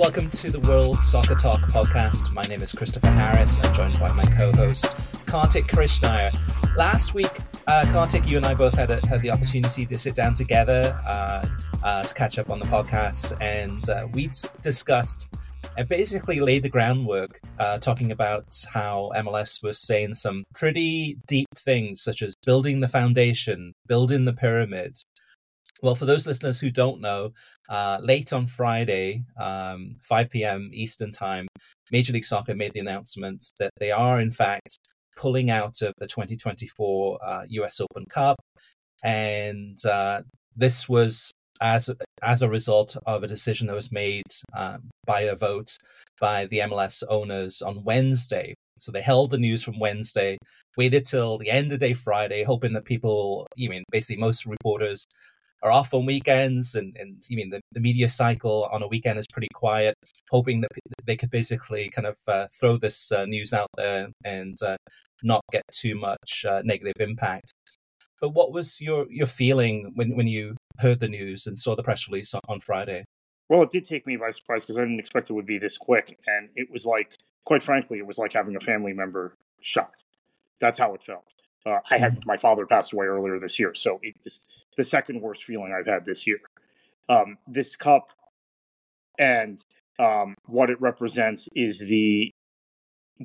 Welcome to the World Soccer Talk podcast. My name is Christopher Harris. I'm joined by my co-host Kartik Krishnaiyer. Last week, uh, Kartik, you and I both had a, had the opportunity to sit down together uh, uh, to catch up on the podcast, and uh, we discussed and basically laid the groundwork, uh, talking about how MLS was saying some pretty deep things, such as building the foundation, building the pyramid, well, for those listeners who don't know, uh, late on Friday, um, 5 p.m. Eastern Time, Major League Soccer made the announcement that they are, in fact, pulling out of the 2024 uh, US Open Cup. And uh, this was as, as a result of a decision that was made uh, by a vote by the MLS owners on Wednesday. So they held the news from Wednesday, waited till the end of day Friday, hoping that people, you mean basically most reporters are off on weekends and, and you mean the, the media cycle on a weekend is pretty quiet hoping that they could basically kind of uh, throw this uh, news out there and uh, not get too much uh, negative impact but what was your your feeling when, when you heard the news and saw the press release on, on friday well, it did take me by surprise because I didn't expect it would be this quick. And it was like, quite frankly, it was like having a family member shot. That's how it felt. Uh, I had my father passed away earlier this year, so it was the second worst feeling I've had this year. Um, this cup and um, what it represents is the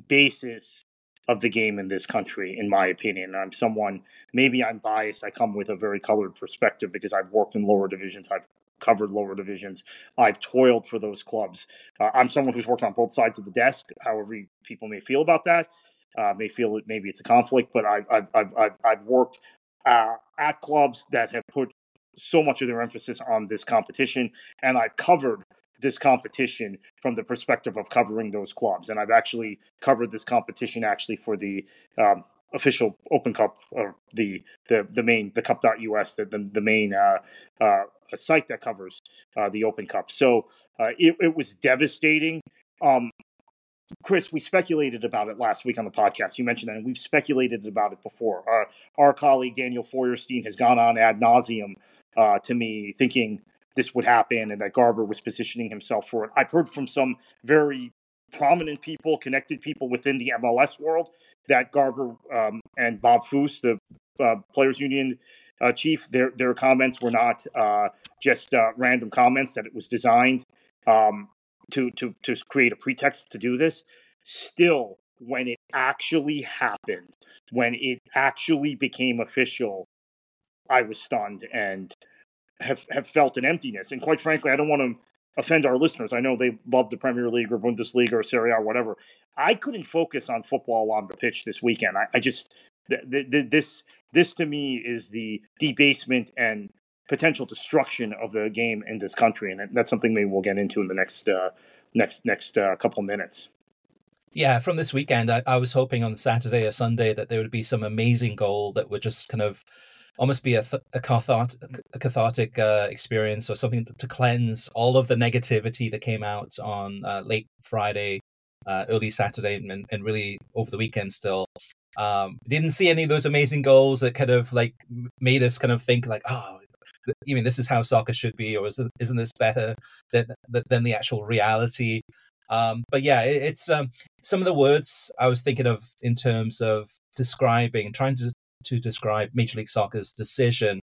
basis of the game in this country, in my opinion. I'm someone, maybe I'm biased. I come with a very colored perspective because I've worked in lower divisions. I've covered lower divisions. I've toiled for those clubs. Uh, I'm someone who's worked on both sides of the desk, however people may feel about that. Uh, may feel that maybe it's a conflict, but I've, I've, I've, I've worked uh, at clubs that have put so much of their emphasis on this competition, and I've covered this competition from the perspective of covering those clubs. And I've actually covered this competition actually for the um, official Open Cup or the the the main the Cup.us the the, the main uh, uh, site that covers uh, the Open Cup. So uh, it, it was devastating. Um, Chris, we speculated about it last week on the podcast. You mentioned that, and we've speculated about it before. Our, our colleague Daniel Feuerstein has gone on ad nauseum uh, to me, thinking this would happen and that Garber was positioning himself for it. I've heard from some very prominent people, connected people within the MLS world, that Garber um, and Bob Foose, the uh, Players Union uh, chief, their their comments were not uh, just uh, random comments; that it was designed um, to to to create a pretext to do this. Still, when it actually happened, when it actually became official, I was stunned and have have felt an emptiness. And quite frankly, I don't want to offend our listeners. I know they love the Premier League or Bundesliga or Serie A or whatever. I couldn't focus on football on the pitch this weekend. I, I just th- th- this this to me is the debasement and potential destruction of the game in this country, and that's something maybe we'll get into in the next uh, next next uh, couple minutes. Yeah, from this weekend, I, I was hoping on Saturday or Sunday that there would be some amazing goal that would just kind of almost be a, a cathartic, a cathartic uh, experience or something to, to, cleanse all of the negativity that came out on uh, late Friday, uh, early Saturday, and, and, really over the weekend still. Um, didn't see any of those amazing goals that kind of like made us kind of think like, oh, you mean this is how soccer should be, or isn't this better than than the actual reality? Um, but yeah, it, it's um, some of the words I was thinking of in terms of describing, and trying to to describe Major League Soccer's decision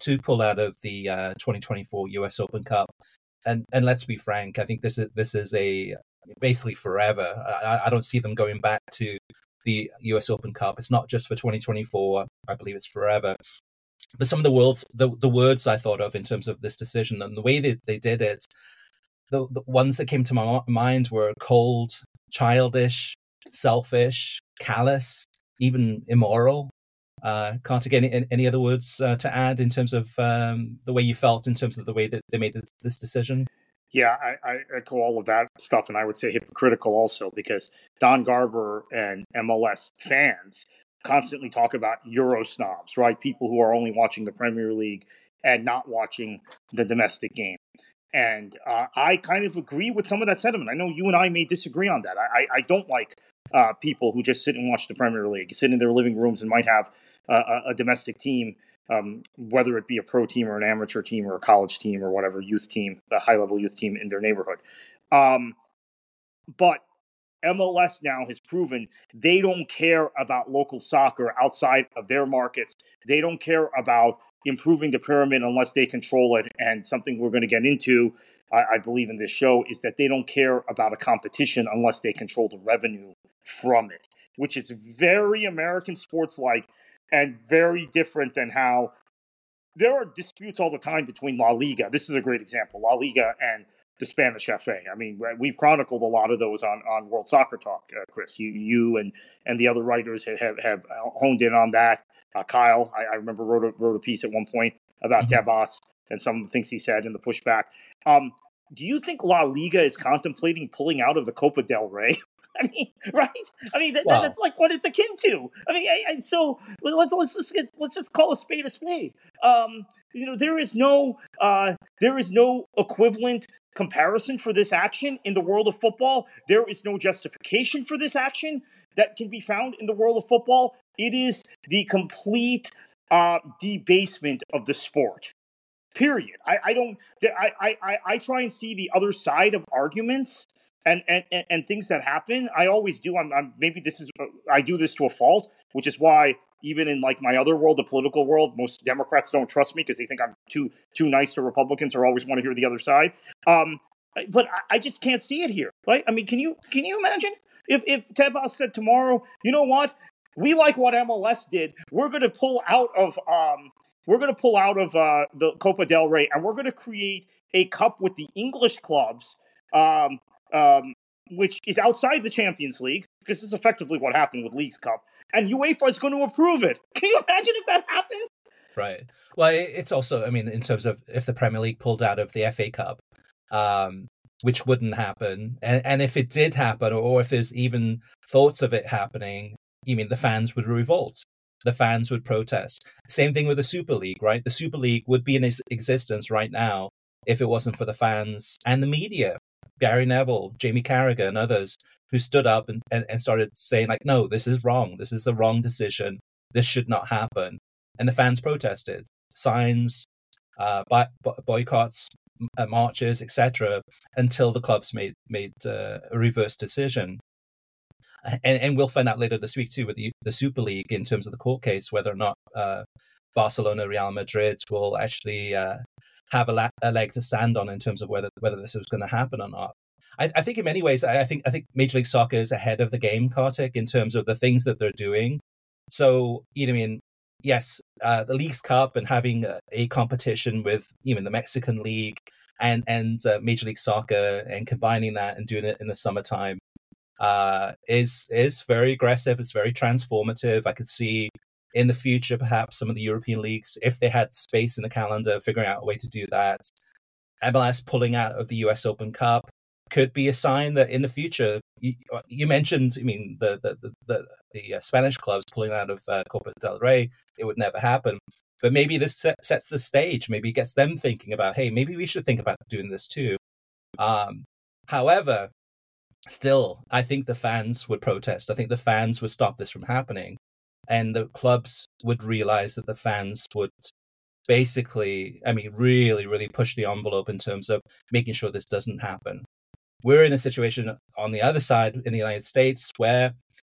to pull out of the uh, 2024 U.S. Open Cup. And and let's be frank, I think this is this is a basically forever. I, I don't see them going back to the U.S. Open Cup. It's not just for 2024. I believe it's forever. But some of the words, the, the words I thought of in terms of this decision and the way that they did it, the, the ones that came to my mind were cold, childish, selfish, callous, even immoral. Uh, can't get any, any other words uh, to add in terms of um, the way you felt in terms of the way that they made this decision? Yeah, I, I, echo all of that stuff, and I would say hypocritical also because Don Garber and MLS fans constantly talk about Euro snobs, right? People who are only watching the Premier League and not watching the domestic game. And uh, I kind of agree with some of that sentiment. I know you and I may disagree on that. I, I don't like uh, people who just sit and watch the Premier League, sit in their living rooms and might have uh, a, domestic team, um, whether it be a pro team or an amateur team or a college team or whatever youth team, a high level youth team in their neighborhood. Um, but MLS now has proven they don't care about local soccer outside of their markets. They don't care about improving the pyramid unless they control it. And something we're going to get into, I, I, believe, in this show is that they don't care about a competition unless they control the revenue from it, which is very American sports like and very different than how there are disputes all the time between La Liga. This is a great example La Liga and the Spanish FA. I mean, we've chronicled a lot of those on, on World Soccer Talk, uh, Chris. You, you and and the other writers have have honed in on that. Uh, Kyle, I, I, remember wrote a, wrote a piece at one point about mm-hmm. Tebas and some of the things he said in the pushback. Um, do you think La Liga is contemplating pulling out of the Copa del Rey? I mean, right? I mean, that, wow. that's like what it's akin to. I mean, I, I, so let's let's just get, let's just call a spade a spade. Um, you know, there is no uh, there is no equivalent comparison for this action in the world of football. There is no justification for this action that can be found in the world of football. It is the complete uh, debasement of the sport. Period. I, I don't. I, I I try and see the other side of arguments and and and things that happen. I always do. I'm, I'm maybe this is I do this to a fault, which is why even in like my other world, the political world, most Democrats don't trust me because they think I'm too too nice to Republicans or always want to hear the other side. Um, but I, I just can't see it here, right? I mean, can you can you imagine if if Tebas said tomorrow, you know what? We like what MLS did. We're going to pull out of um, we're going to pull out of uh, the Copa del Rey, and we're going to create a cup with the English clubs, um, um, which is outside the Champions League, because this is effectively what happened with Leagues Cup and UEFA is going to approve it. Can you imagine if that happens? Right. Well, it's also, I mean, in terms of if the Premier League pulled out of the FA Cup, um, which wouldn't happen, and, and if it did happen, or if there's even thoughts of it happening, you mean the fans would revolt, the fans would protest. Same thing with the Super League, right? The Super League would be in existence right now if it wasn't for the fans and the media Gary Neville, Jamie Carragher, and others who stood up and, and, and started saying, like, no, this is wrong. This is the wrong decision. This should not happen. And the fans protested. Signs, uh, boycotts, uh, marches, etc., until the clubs made made uh, a reverse decision. And, and we'll find out later this week too with the, the Super League in terms of the court case whether or not uh, Barcelona, Real Madrid will actually uh, have a, la- a leg to stand on in terms of whether whether this was going to happen or not. I, I, think in many ways, I, I, think I think Major League Soccer is ahead of the game, Kartik, in terms of the things that they're doing. So you know, I mean, yes, uh, the Leagues Cup and having a, a, competition with even the Mexican League and and uh, Major League Soccer and combining that and doing it in the summertime uh, is is very aggressive. It's very transformative. I could see in the future, perhaps some of the European leagues, if they had space in the calendar, figuring out a way to do that. MLS pulling out of the US Open Cup could be a sign that in the future, you, you mentioned, I mean, the the the, the, uh, Spanish clubs pulling out of uh, Copa del Rey, it would never happen. But maybe this set, sets the stage. Maybe it gets them thinking about, hey, maybe we should think about doing this too. Um, however, still, I think the fans would protest. I think the fans would stop this from happening and the clubs would realize that the fans would basically, I mean, really, really push the envelope in terms of making sure this doesn't happen. we're in a situation on the other side in the United States where,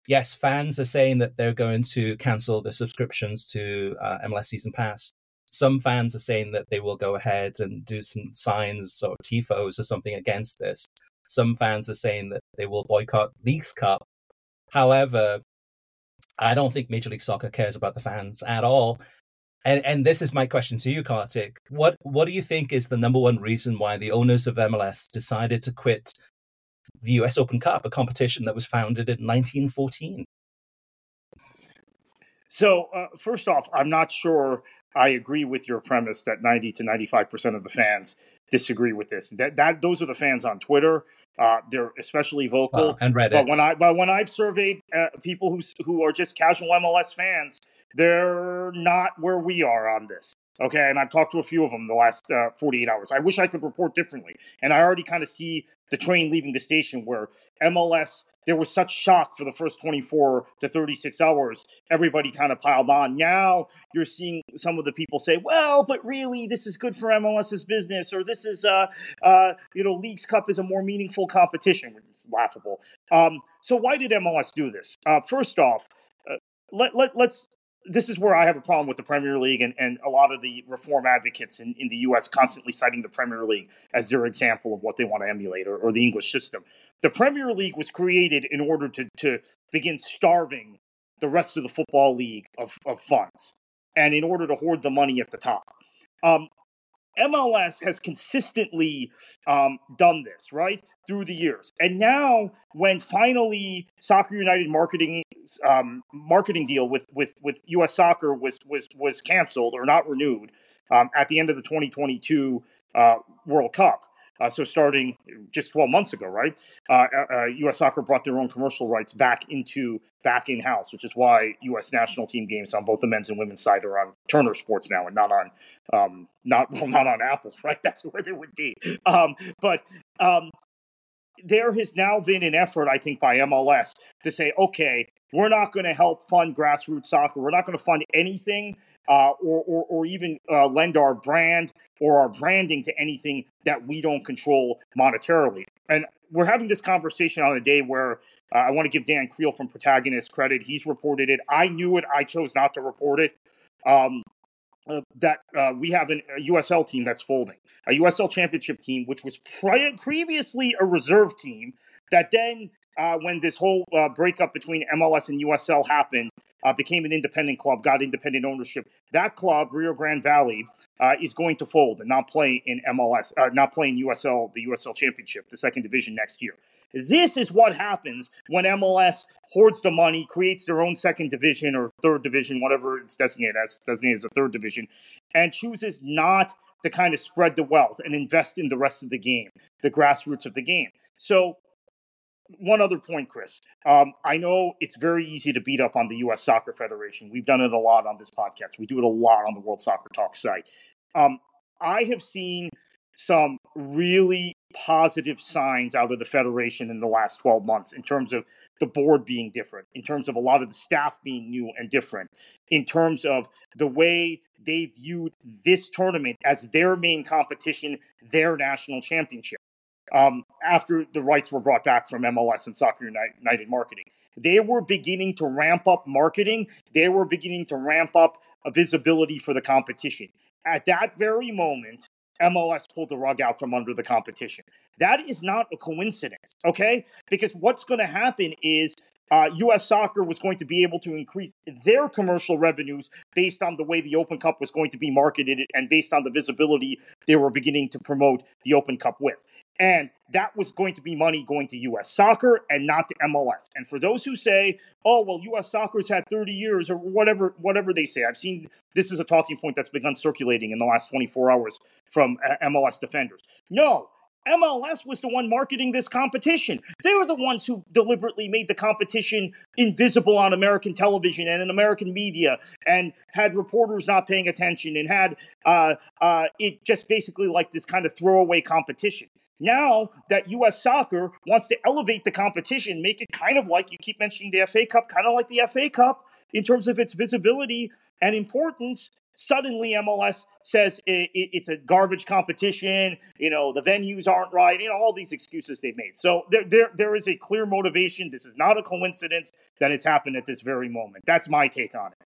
yes, fans are saying that they're going to cancel the subscriptions to uh, MLS Season Pass. Some fans are saying that they will go ahead and do some signs or tifos or something against this. Some fans are saying that they will boycott Leagues Cup. However, I don't think Major League Soccer cares about the fans at all. And and this is my question to you, Kartik. What what do you think is the number one reason why the owners of MLS decided to quit the US Open Cup, a competition that was founded in 1914? So, uh, first off, I'm not sure I agree with your premise that 90 to 95% of the fans disagree with this. That that those are the fans on Twitter. Uh, they're especially vocal uh, and Reddit. But when I but when I've surveyed uh, people who who are just casual MLS fans, they're not where we are on this. Okay, and I've talked to a few of them the last uh, 48 hours. I wish I could report differently. And I already kind of see the train leaving the station where MLS there was such shock for the first 24 to 36 hours. Everybody kind of piled on. Now you're seeing some of the people say, well, but really, this is good for MLS's business, or this is, uh, uh, you know, Leagues Cup is a more meaningful competition. It's laughable. Um, so why did MLS do this? Uh, first off, uh, let, let, let's this is where I have a problem with the Premier League and, and a lot of the reform advocates in, in the US constantly citing the Premier League as their example of what they want to emulate or, or the English system. The Premier League was created in order to, to begin starving the rest of the football league of, of funds and in order to hoard the money at the top. Um, MLS has consistently um, done this, right, through the years. And now, when finally Soccer United marketing um, marketing deal with, with, with U.S. Soccer was was was canceled or not renewed um, at the end of the 2022 uh, World Cup, uh, so starting just 12 months ago, right? Uh, uh, U.S. Soccer brought their own commercial rights back into back in house, which is why U.S. national team games on both the men's and women's side are on Turner Sports now and not on um, not well not on Apple's, right? That's where they would be. Um, but um, there has now been an effort, I think, by MLS to say, okay, we're not going to help fund grassroots soccer. We're not going to fund anything uh, or, or, or, even uh, lend our brand or our branding to anything that we don't control monetarily. And we're having this conversation on a day where uh, I want to give Dan Creel from Protagonist credit. He's reported it. I knew it. I chose not to report it. Um, uh, that uh, we have an, a USL team that's folding, a USL championship team, which was pri- previously a reserve team that then uh, when this whole uh, breakup between MLS and USL happened, uh, became an independent club, got independent ownership. That club, Rio Grande Valley, uh, is going to fold and not play in MLS, uh, not play in USL, the USL Championship, the second division next year. This is what happens when MLS hoards the money, creates their own second division or third division, whatever it's designated as, designated as a third division, and chooses not to kind of spread the wealth and invest in the rest of the game, the grassroots of the game. So one other point, Chris. Um, I know it's very easy to beat up on the U.S. Soccer Federation. We've done it a lot on this podcast. We do it a lot on the World Soccer Talk site. Um, I have seen some really positive signs out of the Federation in the last 12 months in terms of the board being different, in terms of a lot of the staff being new and different, in terms of the way they viewed this tournament as their main competition, their national championship um, after the rights were brought back from MLS and Soccer United Marketing. They were beginning to ramp up marketing. They were beginning to ramp up a visibility for the competition. At that very moment, MLS pulled the rug out from under the competition. That is not a coincidence, okay? Because what's going to happen is uh, U.S. Soccer was going to be able to increase their commercial revenues based on the way the Open Cup was going to be marketed and based on the visibility they were beginning to promote the Open Cup with. And that was going to be money going to U.S. soccer and not to MLS. And for those who say, "Oh, well, U.S. soccer's had 30 years," or whatever, whatever they say, I've seen this is a talking point that's begun circulating in the last 24 hours from uh, MLS defenders. No, MLS was the one marketing this competition. They were the ones who deliberately made the competition invisible on American television and in American media, and had reporters not paying attention, and had uh, uh, it just basically like this kind of throwaway competition. Now that U.S. soccer wants to elevate the competition, make it kind of like you keep mentioning the FA Cup, kind of like the FA Cup in terms of its visibility and importance, Suddenly, MLS says it, it, it's a garbage competition. You know, the venues aren't right. You know, all these excuses they've made. So there, there, there is a clear motivation. This is not a coincidence that it's happened at this very moment. That's my take on it.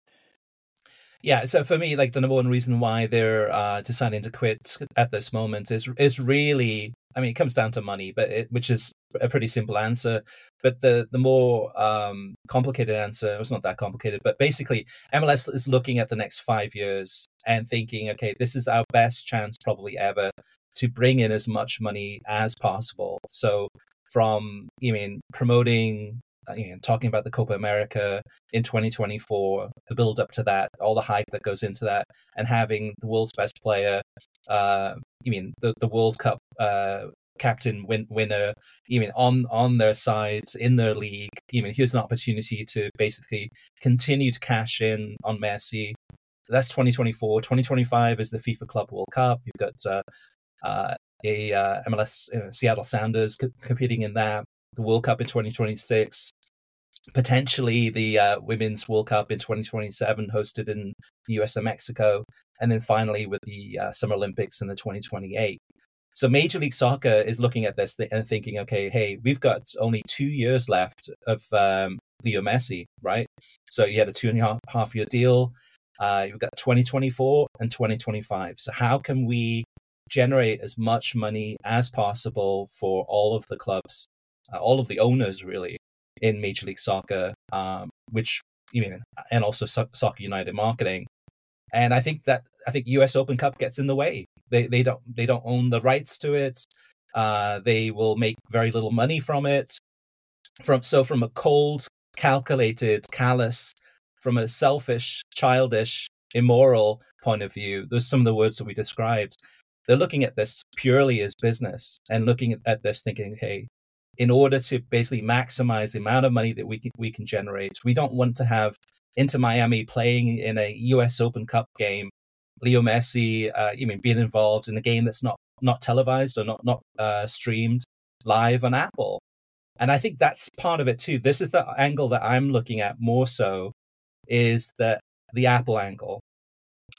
Yeah, so for me, like the number one reason why they're uh, deciding to quit at this moment is is really, I mean, it comes down to money, but it, which is a pretty simple answer. But the the more um, complicated answer, it's not that complicated, but basically, MLS is looking at the next five years and thinking, okay, this is our best chance probably ever to bring in as much money as possible. So from, you mean, promoting you know, talking about the Copa America in 2024, the build up to that, all the hype that goes into that, and having the world's best player, uh, you mean the, the World Cup uh, captain win, winner, even on on their sides in their league. you mean here's an opportunity to basically continue to cash in on Messi. That's 2024. 2025 is the FIFA Club World Cup. You've got uh, uh, a uh, MLS Seattle Sounders co- competing in that. The World Cup in 2026 potentially the uh, Women's World Cup in 2027 hosted in the US and Mexico, and then finally with the uh, Summer Olympics in the 2028. So Major League Soccer is looking at this and thinking, okay, hey, we've got only two years left of um, Leo Messi, right? So you had a two and a half year deal. Uh, you've got 2024 and 2025. So how can we generate as much money as possible for all of the clubs, uh, all of the owners, really, in Major League Soccer, um, which you mean, and also so- Soccer United marketing. And I think that I think US Open Cup gets in the way. They they don't they don't own the rights to it. Uh, they will make very little money from it. From so from a cold, calculated, callous, from a selfish, childish, immoral point of view, there's some of the words that we described. They're looking at this purely as business and looking at this thinking, hey, in order to basically maximize the amount of money that we can, we can generate. We don't want to have Inter Miami playing in a U.S. Open Cup game, Leo Messi, uh, you mean being involved in a game that's not not televised or not not uh, streamed live on Apple. And I think that's part of it too. This is the angle that I'm looking at more so is that the Apple angle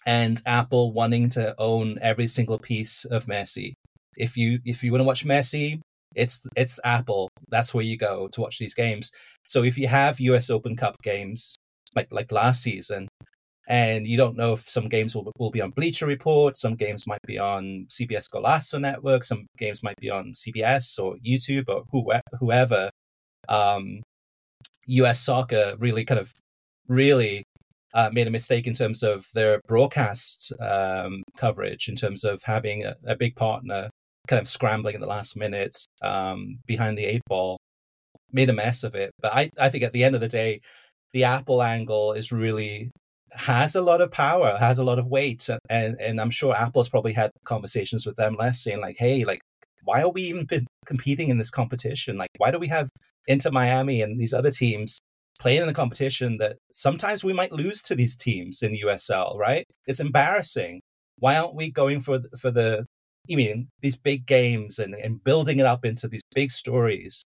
and Apple wanting to own every single piece of Messi. If you if you want to watch Messi, it's it's Apple. That's where you go to watch these games. So if you have US Open Cup games like like last season, and you don't know if some games will will be on Bleacher Report, some games might be on CBS Golazo Network, some games might be on CBS or YouTube or whoever. Um, US soccer really kind of really uh, made a mistake in terms of their broadcast um, coverage, in terms of having a, a, big partner kind of scrambling at the last minute um, behind the eight ball, made a mess of it. But I, I think at the end of the day, the Apple angle is really has a lot of power, has a lot of weight, and and I'm sure Apple's probably had conversations with them less saying like, hey, like why are we even competing in this competition? Like, why do we have Inter Miami and these other teams playing in a competition that sometimes we might lose to these teams in the USL? Right? It's embarrassing. Why aren't we going for for the you mean these big games and, and building it up into these big stories.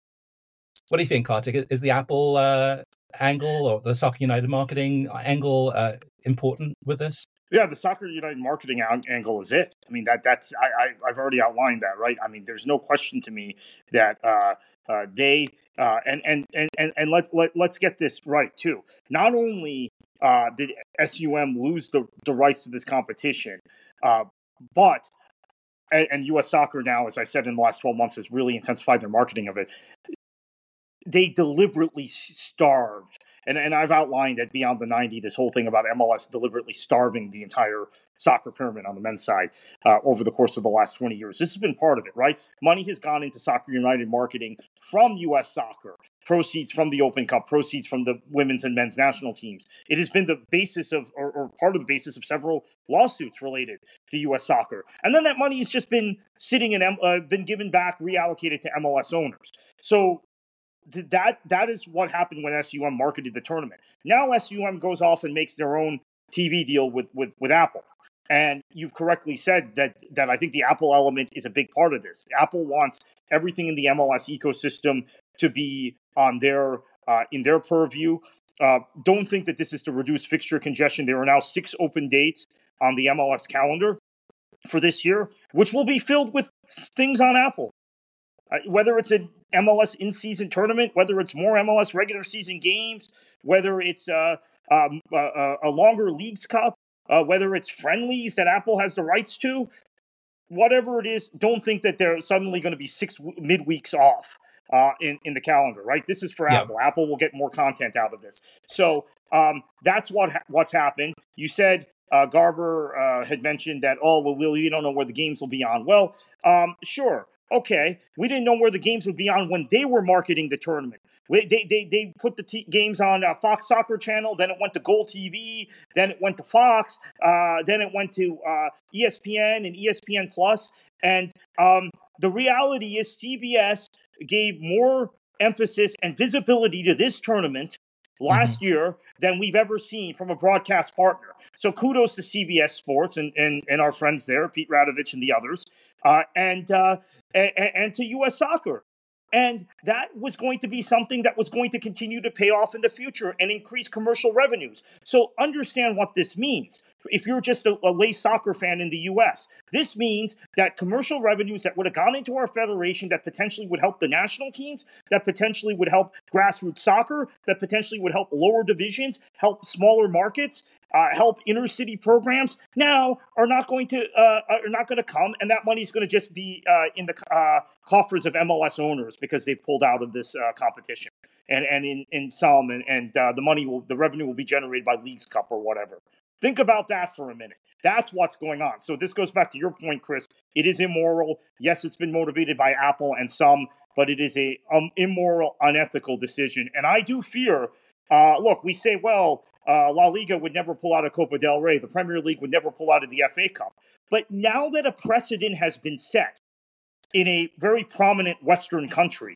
What do you think, Kartik? Is the Apple uh, angle or the Soccer United marketing angle uh, important with this? Yeah, the Soccer United marketing angle is it. I mean that that's I, I have already outlined that right. I mean, there's no question to me that uh, uh, they uh, and, and and and and let's let, let's get this right too. Not only uh, did SUM lose the the rights to this competition, uh, but and, and U.S. Soccer now, as I said in the last 12 months, has really intensified their marketing of it. They deliberately starved, and, and I've outlined at Beyond the 90 this whole thing about MLS deliberately starving the entire soccer pyramid on the men's side uh, over the course of the last 20 years. This has been part of it, right? Money has gone into Soccer United marketing from U.S. Soccer proceeds from the Open Cup, proceeds from the women's and men's national teams. It has been the basis of, or, or, part of the basis of several lawsuits related to U.S. soccer. And then that money has just been sitting and uh, been given back, reallocated to MLS owners. So that that is what happened when SUM marketed the tournament. Now SUM goes off and makes their own TV deal with with with Apple. And you've correctly said that that I think the Apple element is a big part of this. Apple wants everything in the MLS ecosystem to be on their uh, in their purview. Uh, don't think that this is to reduce fixture congestion. There are now six open dates on the MLS calendar for this year, which will be filled with things on Apple. Uh, whether it's an MLS in season tournament, whether it's more MLS regular season games, whether it's uh, um, a longer Leagues Cup, uh, whether it's friendlies that Apple has the rights to, whatever it is, don't think that they're suddenly going to be six w- midweeks off uh, in in the calendar, right? This is for Apple. Apple will get more content out of this. So um, that's what ha- what's happened. You said uh, Garber uh, had mentioned that, oh, well, we don't know where the games will be on. Well, um, sure. Okay, we didn't know where the games would be on when they were marketing the tournament. They, they, they, they put the t- games on uh, Fox Soccer Channel, then it went to GolTV, then it went to Fox, uh, then it went to uh, ESPN and ESPN Plus. And um, the reality is, CBS gave more emphasis and visibility to this tournament last mm-hmm. year than we've ever seen from a broadcast partner. So kudos to CBS Sports and, and, and our friends there, Pete Radovich and the others, uh, and, uh, and, and to U.S. Soccer. And that was going to be something that was going to continue to pay off in the future and increase commercial revenues. So understand what this means. If you're just a, a lay soccer fan in the US, this means that commercial revenues that would have gone into our federation that potentially would help the national teams, that potentially would help grassroots soccer, that potentially would help lower divisions, help smaller markets, uh, help inner city programs now are not going to uh, are not going to come, and that money is going to just be uh, in the uh, coffers of MLS owners because they pulled out of this uh, competition, and and in in SUM, and and uh, the money will the revenue will be generated by Leagues Cup or whatever. Think about that for a minute. That's what's going on. So this goes back to your point, Chris. It is immoral. Yes, it's been motivated by Apple and some, but it is a um, immoral, unethical decision. And I do fear. look, we say, well, uh, La Liga would never pull out of Copa del Rey. The Premier League would never pull out of the FA Cup. But now that a precedent has been set in a very prominent Western country,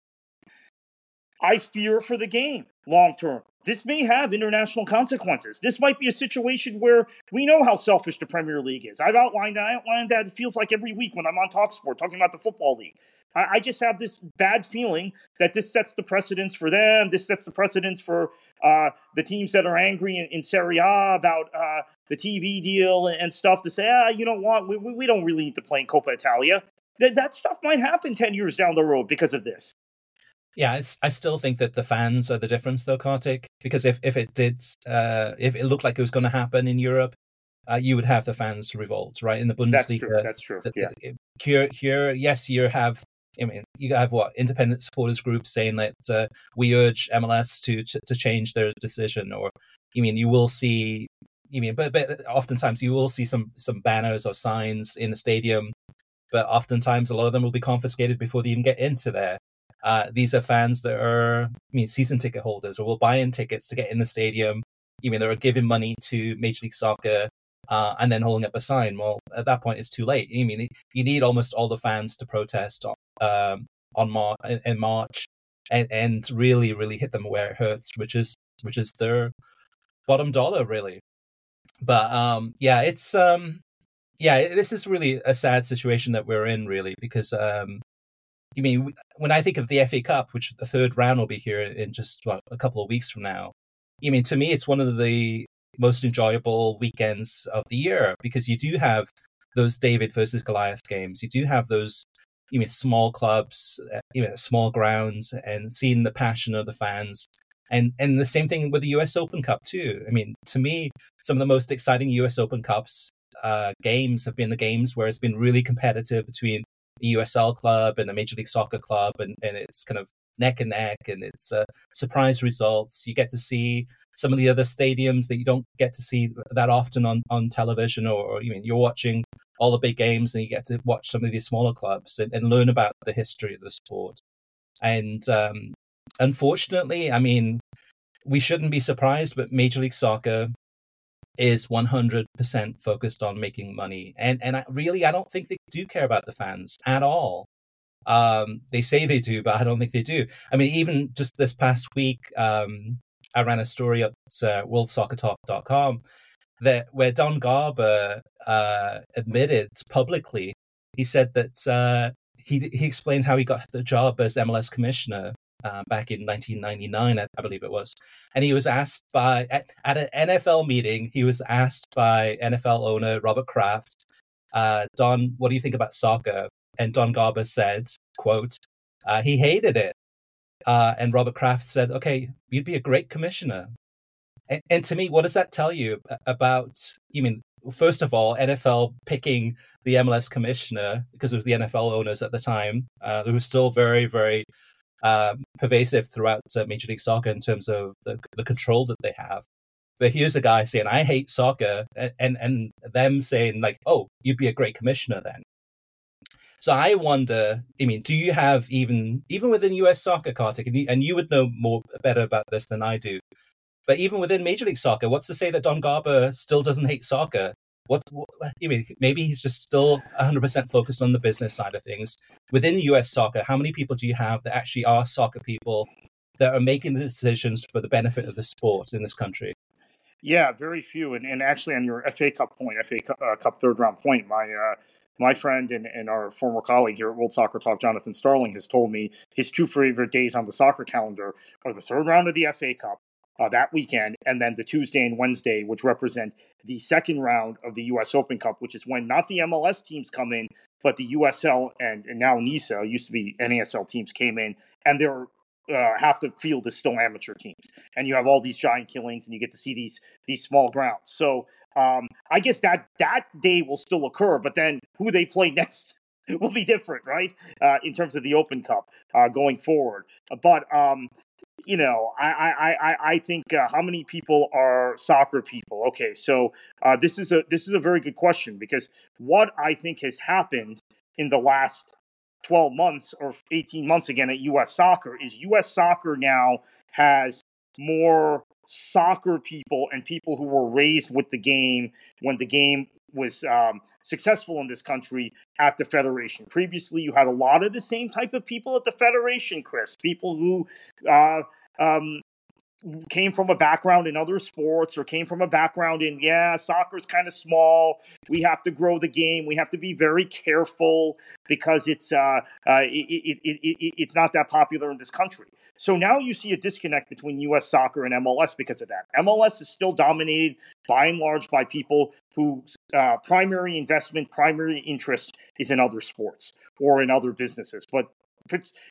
I fear for the game long term. This may have international consequences. This might be a situation where we know how selfish the Premier League is. I've outlined I outlined that it feels like every week when I'm on Talksport talking about the football league. I, I just have this bad feeling that this sets the precedence for them. This sets the precedence for uh, the teams that are angry in, in Serie A about uh, the TV deal and, and, stuff to say, ah, you know what, we, we don't really need to play in Coppa Italia. That, that stuff might happen 10 years down the road because of this. Yeah, I still think that the fans are the difference, though, Kartik. Because if, if it did, uh, if it looked like it was going to happen in Europe, uh, you would have the fans revolt, right? In the Bundesliga, that's true. That's true. yeah. Here, here, yes, you have. I mean, you have what independent supporters groups saying that uh, we urge MLS to, to, to change their decision, or you mean you will see. You mean, but but oftentimes you will see some some banners or signs in the stadium, but oftentimes a lot of them will be confiscated before they even get into there. Uh, these are fans that are, I mean, season ticket holders or will buy in tickets to get in the stadium. You mean they're giving money to Major League Soccer uh, and then holding up a sign. Well, at that point, it's too late. You mean you need almost all the fans to protest um, on Mar- in March and, and really, really hit them where it hurts, which is which is their bottom dollar, really. But um, yeah, it's um, yeah, this is really a sad situation that we're in, really, because um, you mean when I think of the FA Cup, which the third round will be here in just a couple of weeks from now? You mean to me, it's one of the most enjoyable weekends of the year because you do have those David versus Goliath games. You do have those you mean small clubs, uh, you know, small grounds, and seeing the passion of the fans. And and the same thing with the U.S. Open Cup too. I mean, to me, some of the most exciting U.S. Open Cups uh, games have been the games where it's been really competitive between the USL club and the Major League Soccer club, and, and it's kind of neck and neck, and it's uh, surprise results. You get to see some of the other stadiums that you don't get to see that often on, on television, or, or you mean you're watching all the big games, and you get to watch some of these smaller clubs and, and learn about the history of the sport. And um, unfortunately, I mean, we shouldn't be surprised, but Major League Soccer is 100% focused on making money. And and I, really, I don't think they do care about the fans at all. Um, they say they do, but I don't think they do. I mean, even just this past week, um, I ran a story at uh, worldsoccertalk.com that where Don Garber uh, admitted publicly, he said that uh, he he explained how he got the job as MLS commissioner uh, back in 1999, I, I, believe it was. And he was asked by, at, at, an NFL meeting, he was asked by NFL owner Robert Kraft, uh, Don, what do you think about soccer? And Don Garber said, quote, uh, he hated it. Uh, and Robert Kraft said, okay, you'd be a great commissioner. And, and to me, what does that tell you about, you mean, first of all, NFL picking the MLS commissioner because it was the NFL owners at the time uh, who were still very, very um, pervasive throughout uh, Major League Soccer in terms of the, the control that they have. But here's a guy saying, "I hate soccer," and, and them saying like, "Oh, you'd be a great commissioner then." So I wonder. I mean, do you have even even within U.S. soccer, Kartik, and you, and you would know more better about this than I do. But even within Major League Soccer, what's to say that Don Garber still doesn't hate soccer? What, what mean, maybe he's just still 100% focused on the business side of things. Within US soccer, how many people do you have that actually are soccer people that are making the decisions for the benefit of the sport in this country? Yeah, very few. And, and actually, on your FA Cup point, FA Cup, uh, Cup third round point, my uh, my friend and, and our former colleague here at World Soccer Talk, Jonathan Starling, has told me his two favorite days on the soccer calendar are the third round of the FA Cup uh, that weekend, and then the Tuesday and Wednesday, which represent the second round of the U.S. Open Cup, which is when not the MLS teams come in, but the USL and, and now NISA, used to be NASL teams, came in, and they're uh, half the field is still amateur teams, and you have all these giant killings, and you get to see these these small grounds. So um, I guess that that day will still occur, but then who they play next will be different, right? Uh, in terms of the Open Cup uh, going forward. But um, you know, I I I, I think uh, how many people are soccer people? Okay, so uh, this is a this is a very good question because what I think has happened in the last 12 months or 18 months again at US soccer is US soccer now has more soccer people and people who were raised with the game when the game was um, successful in this country at the federation. Previously, you had a lot of the same type of people at the federation, Chris. People who uh, um, came from a background in other sports or came from a background in yeah soccer's kind of small. We have to grow the game. We have to be very careful because it's uh, uh it, it, it, it's not that popular in this country. So now you see a disconnect between us soccer and mls because of that. Mls is still dominated by and large by people whose uh, primary investment primary interest is in other sports or in other businesses. But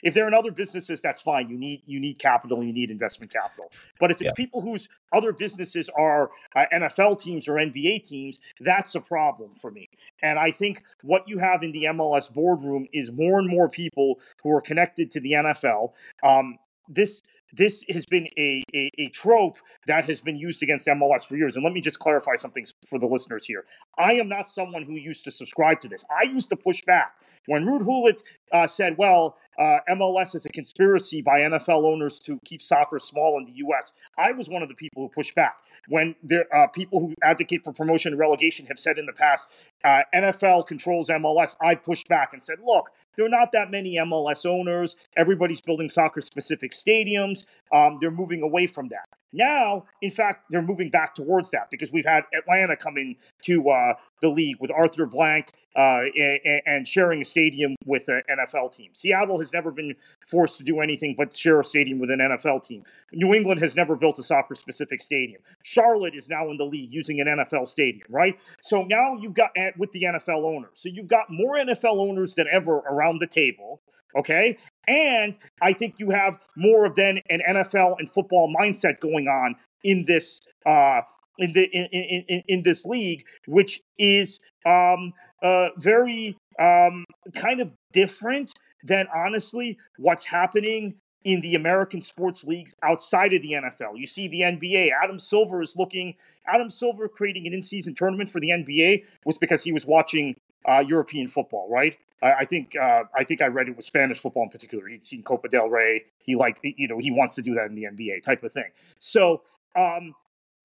if they're in other businesses, that's fine. You need you need capital, you need investment capital. But if it's yeah. people whose other businesses are uh, NFL teams or NBA teams, that's a problem for me. And I think what you have in the MLS boardroom is more and more people who are connected to the NFL. Um, this this has been a, a, a, trope that has been used against MLS for years. And let me just clarify something for the listeners here. I am not someone who used to subscribe to this. I used to push back. When Ruud Gullit uh, said, well, uh, MLS is a conspiracy by NFL owners to keep soccer small in the U.S., I was one of the people who pushed back. When there uh, people who advocate for promotion and relegation have said in the past, uh, NFL controls MLS, I pushed back and said, look, there are not that many MLS owners. Everybody's building soccer specific stadiums. Um, they're moving away from that. Now, in fact, they're moving back towards that because we've had Atlanta come in to uh, the league with Arthur Blank uh, and, and, sharing a stadium with an NFL team. Seattle has never been forced to do anything but share a stadium with an NFL team. New England has never built a soccer specific stadium. Charlotte is now in the league using an NFL stadium, right? So now you've got with the NFL owners. So you've got more NFL owners than ever around the table. Okay. And I think you have more of then an NFL and football mindset going on in this uh, in the in, in, in this league, which is um, uh, very um, kind of different than honestly what's happening in the American sports leagues outside of the NFL. You see the NBA. Adam Silver is looking. Adam Silver creating an in-season tournament for the NBA was because he was watching uh, European football, right? I, I think uh, I think I read it was Spanish football in particular. He'd seen Copa del Rey. He like you know he wants to do that in the NBA type of thing. So um,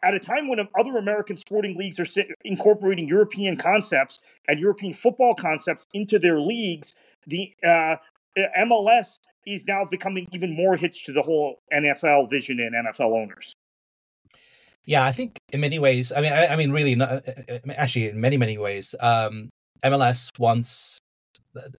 at a time when other American sporting leagues are incorporating European concepts and European football concepts into their leagues, the uh, MLS is now becoming even more hitched to the whole NFL vision and NFL owners. Yeah, I think in many ways. I mean, I, I mean, really, not, uh, uh, actually, in many, many ways, um, MLS wants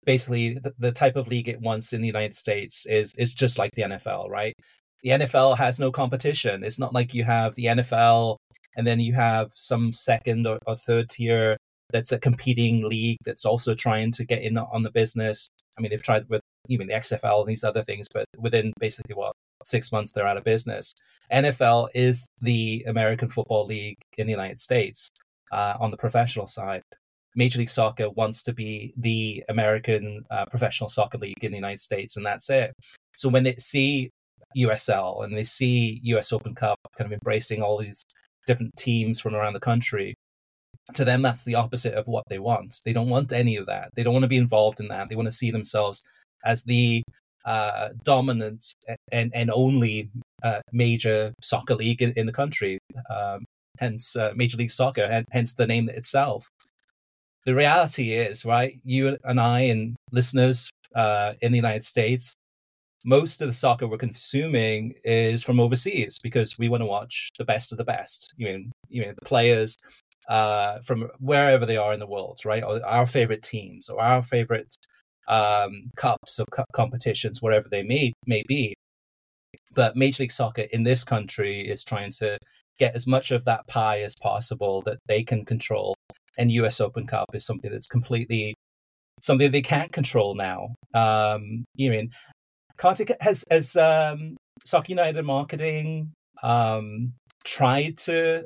basically the, the type of league it wants in the United States is is just like the NFL, right? The NFL has no competition. It's not like you have the NFL and then you have some second or, or third tier that's a competing league that's also trying to get in on the business. I mean, they've tried with even the XFL and these other things, but within basically what six months they're out of business. NFL is the American Football League in the United States uh, on the professional side. Major League Soccer wants to be the American uh, Professional Soccer League in the United States, and that's it. So when they see USL and they see US Open Cup kind of embracing all these different teams from around the country, to them that's the opposite of what they want. They don't want any of that. They don't want to be involved in that. They want to see themselves as the uh, dominant and and only uh, major soccer league in, in the country. Um, hence, uh, Major League Soccer, and hence the name itself the reality is, right? You and I and listeners uh, in the United States, most of the soccer we're consuming is from overseas because we want to watch the best of the best. You mean, you mean the players uh, from wherever they are in the world, right? Or our favorite teams or our favorite um, cups or cup competitions, wherever they may may be. But Major League Soccer in this country is trying to get as much of that pie as possible that they can control and US Open Cup is something that's completely something they can't control now. Um, you mean Kartik has has um, Soccer United marketing um, tried to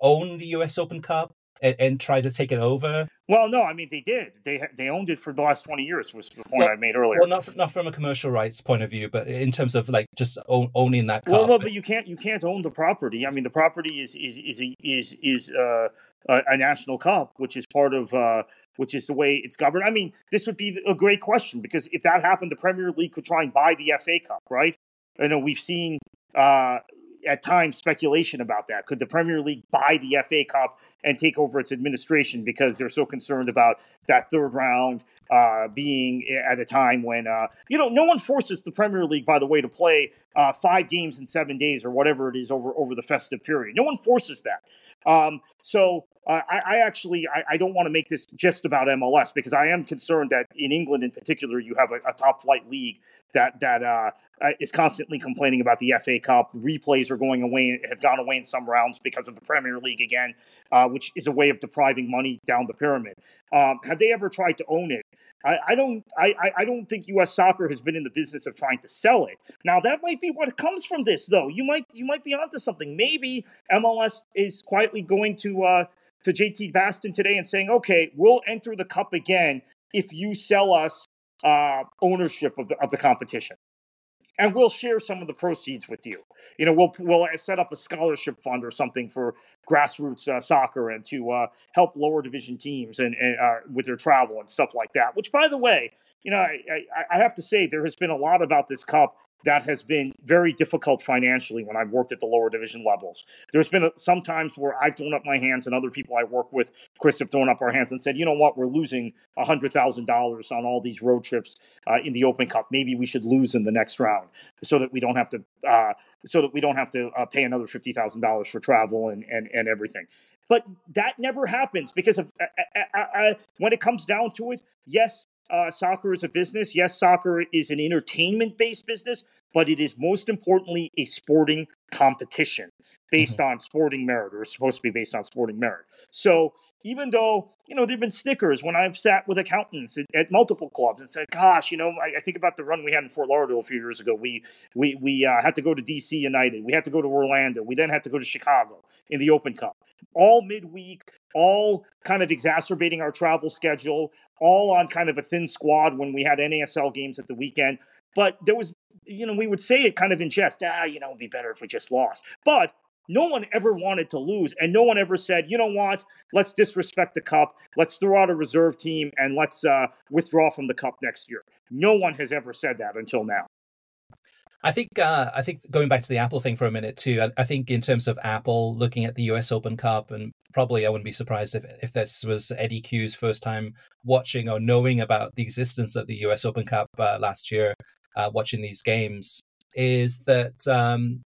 own the US Open Cup and, and try to take it over? Well, no, I mean they did. They they owned it for the last twenty years. Was the point well, I made earlier. Well, not not from a commercial rights point of view, but in terms of like just own, owning that. Well, well, but you can't you can't own the property. I mean, the property is is is is is uh, a, a national cup, which is part of. Uh, which is the way it's governed. I mean, this would be a great question because if that happened, the Premier League could try and buy the FA Cup, right? I know we've seen uh, at times speculation about that. Could the Premier League buy the FA Cup and take over its administration because they're so concerned about that third round uh, being at a time when uh, you know no one forces the Premier League, by the way, to play uh, five games in seven days or whatever it is over over the festive period. No one forces that. Um, so uh, I, I, actually I, I don't want to make this just about MLS because I am concerned that in England in particular you have a, a top flight league that that uh, is constantly complaining about the FA Cup. Replays are going away have gone away in some rounds because of the Premier League again, uh, which is a way of depriving money down the pyramid. Um, have they ever tried to own it? I, I don't I, I don't think U.S. Soccer has been in the business of trying to sell it. Now that might be what comes from this though. You might you might be onto something. Maybe MLS is quietly going to uh, to JT Batson today and saying, okay, we'll enter the cup again if you sell us uh, ownership of the, of the competition. And we'll share some of the proceeds with you. You know, we'll we'll set up a scholarship fund or something for grassroots uh, soccer and to uh, help lower division teams and, and uh, with their travel and stuff like that. Which, by the way, you know, I, I, I have to say there has been a lot about this cup that has been very difficult financially when I've worked at the lower division levels. There's been some times where I've thrown up my hands, and other people I work with, Chris, have thrown up our hands and said, you know what, we're losing $100,000 on all these road trips uh, in the Open Cup. Maybe we should lose in the next round so that we don't have to. Uh, so that we don't have to uh, pay another fifty thousand dollars for travel and, and and everything, but that never happens because of uh, uh, uh, when it comes down to it. Yes, uh, soccer is a business. Yes, soccer is an entertainment based business, but it is most importantly a sporting competition based mm-hmm. on sporting merit, or supposed to be based on sporting merit. So even though you know there've been snickers when I've sat with accountants at, at multiple clubs and said, "Gosh, you know, I, I, think about the run we had in Fort Lauderdale a few years ago. We we we uh, had to go to DC United, we had to go to Orlando, we then had to go to Chicago in the Open Cup, all midweek, all kind of exacerbating our travel schedule, all on kind of a thin squad when we had NASL games at the weekend. But there was, you know, we would say it kind of in jest, ah, you know, it'd be better if we just lost. But no one ever wanted to lose, and no one ever said, you know what, let's disrespect the cup, let's throw out a reserve team, and let's uh, withdraw from the cup next year. No one has ever said that until now. I think uh, I think going back to the Apple thing for a minute too. I, I, think in terms of Apple looking at the U.S. Open Cup, and probably I wouldn't be surprised if if this was Eddie Cue's first time watching or knowing about the existence of the U.S. Open Cup uh, last year, uh, watching these games, is that um,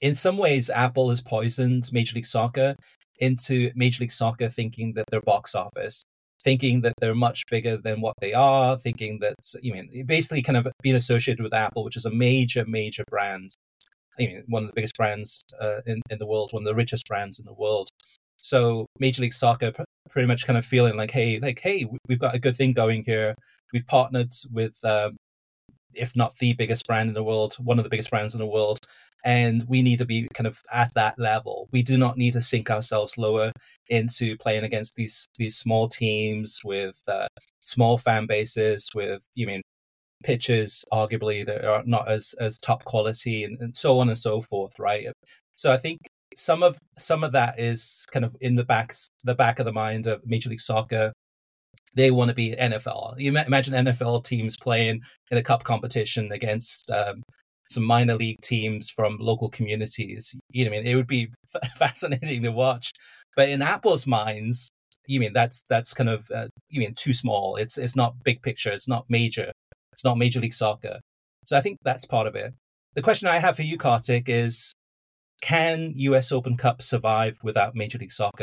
in some ways Apple has poisoned Major League Soccer into Major League Soccer thinking that their box office thinking that they're much bigger than what they are, thinking that you mean basically kind of being associated with Apple, which is a major, major brand. I mean, one of the biggest brands uh, in in the world, one of the richest brands in the world. So Major League Soccer pretty much kind of feeling like, hey, like, hey, we've got a good thing going here. We've partnered with, um, if not the biggest brand in the world, one of the biggest brands in the world, and we need to be kind of at that level. We do not need to sink ourselves lower into playing against these these small teams with uh, small fan bases, with you mean pitches arguably that are not as as top quality and, and so on and so forth, right? So I think some of some of that is kind of in the back the back of the mind of Major League Soccer. They want to be NFL. You imagine NFL teams playing in a cup competition against um, some minor league teams from local communities. You know, I mean, it would be fascinating to watch. But in Apple's minds, you mean that's that's kind of uh, you mean too small. It's it's not big picture. It's not major. It's not Major League Soccer. So I think that's part of it. The question I have for you, Kartik, is can US Open Cup survive without Major League Soccer?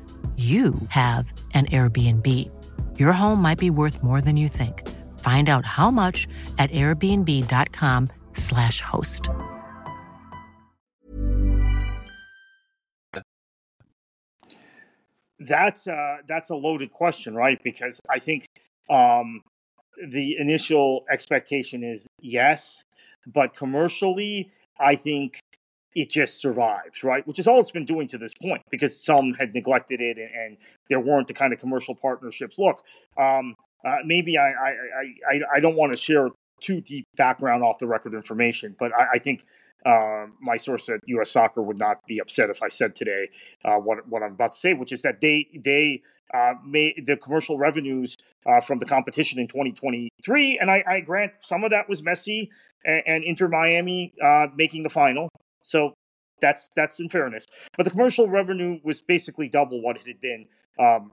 you have an Airbnb. Your home might be worth more than you think. Find out how much at airbnb.com/slash host. That's uh, that's a loaded question, right? Because I think um, the initial expectation is yes, but commercially, I think it just survives, right? Which is all it's been doing to this point because SUM had neglected it and, and there weren't the kind of commercial partnerships. Look, um, uh, maybe I, I, I, I don't want to share too deep background off the record information, but I, I think uh, my source at U.S. Soccer would not be upset if I said today uh, what what I'm about to say, which is that they they uh, made the commercial revenues uh, from the competition in 2023, and I, I, grant some of that was messy and, and Inter Miami uh, making the final. So that's that's in fairness. But the commercial revenue was basically double what it had been um,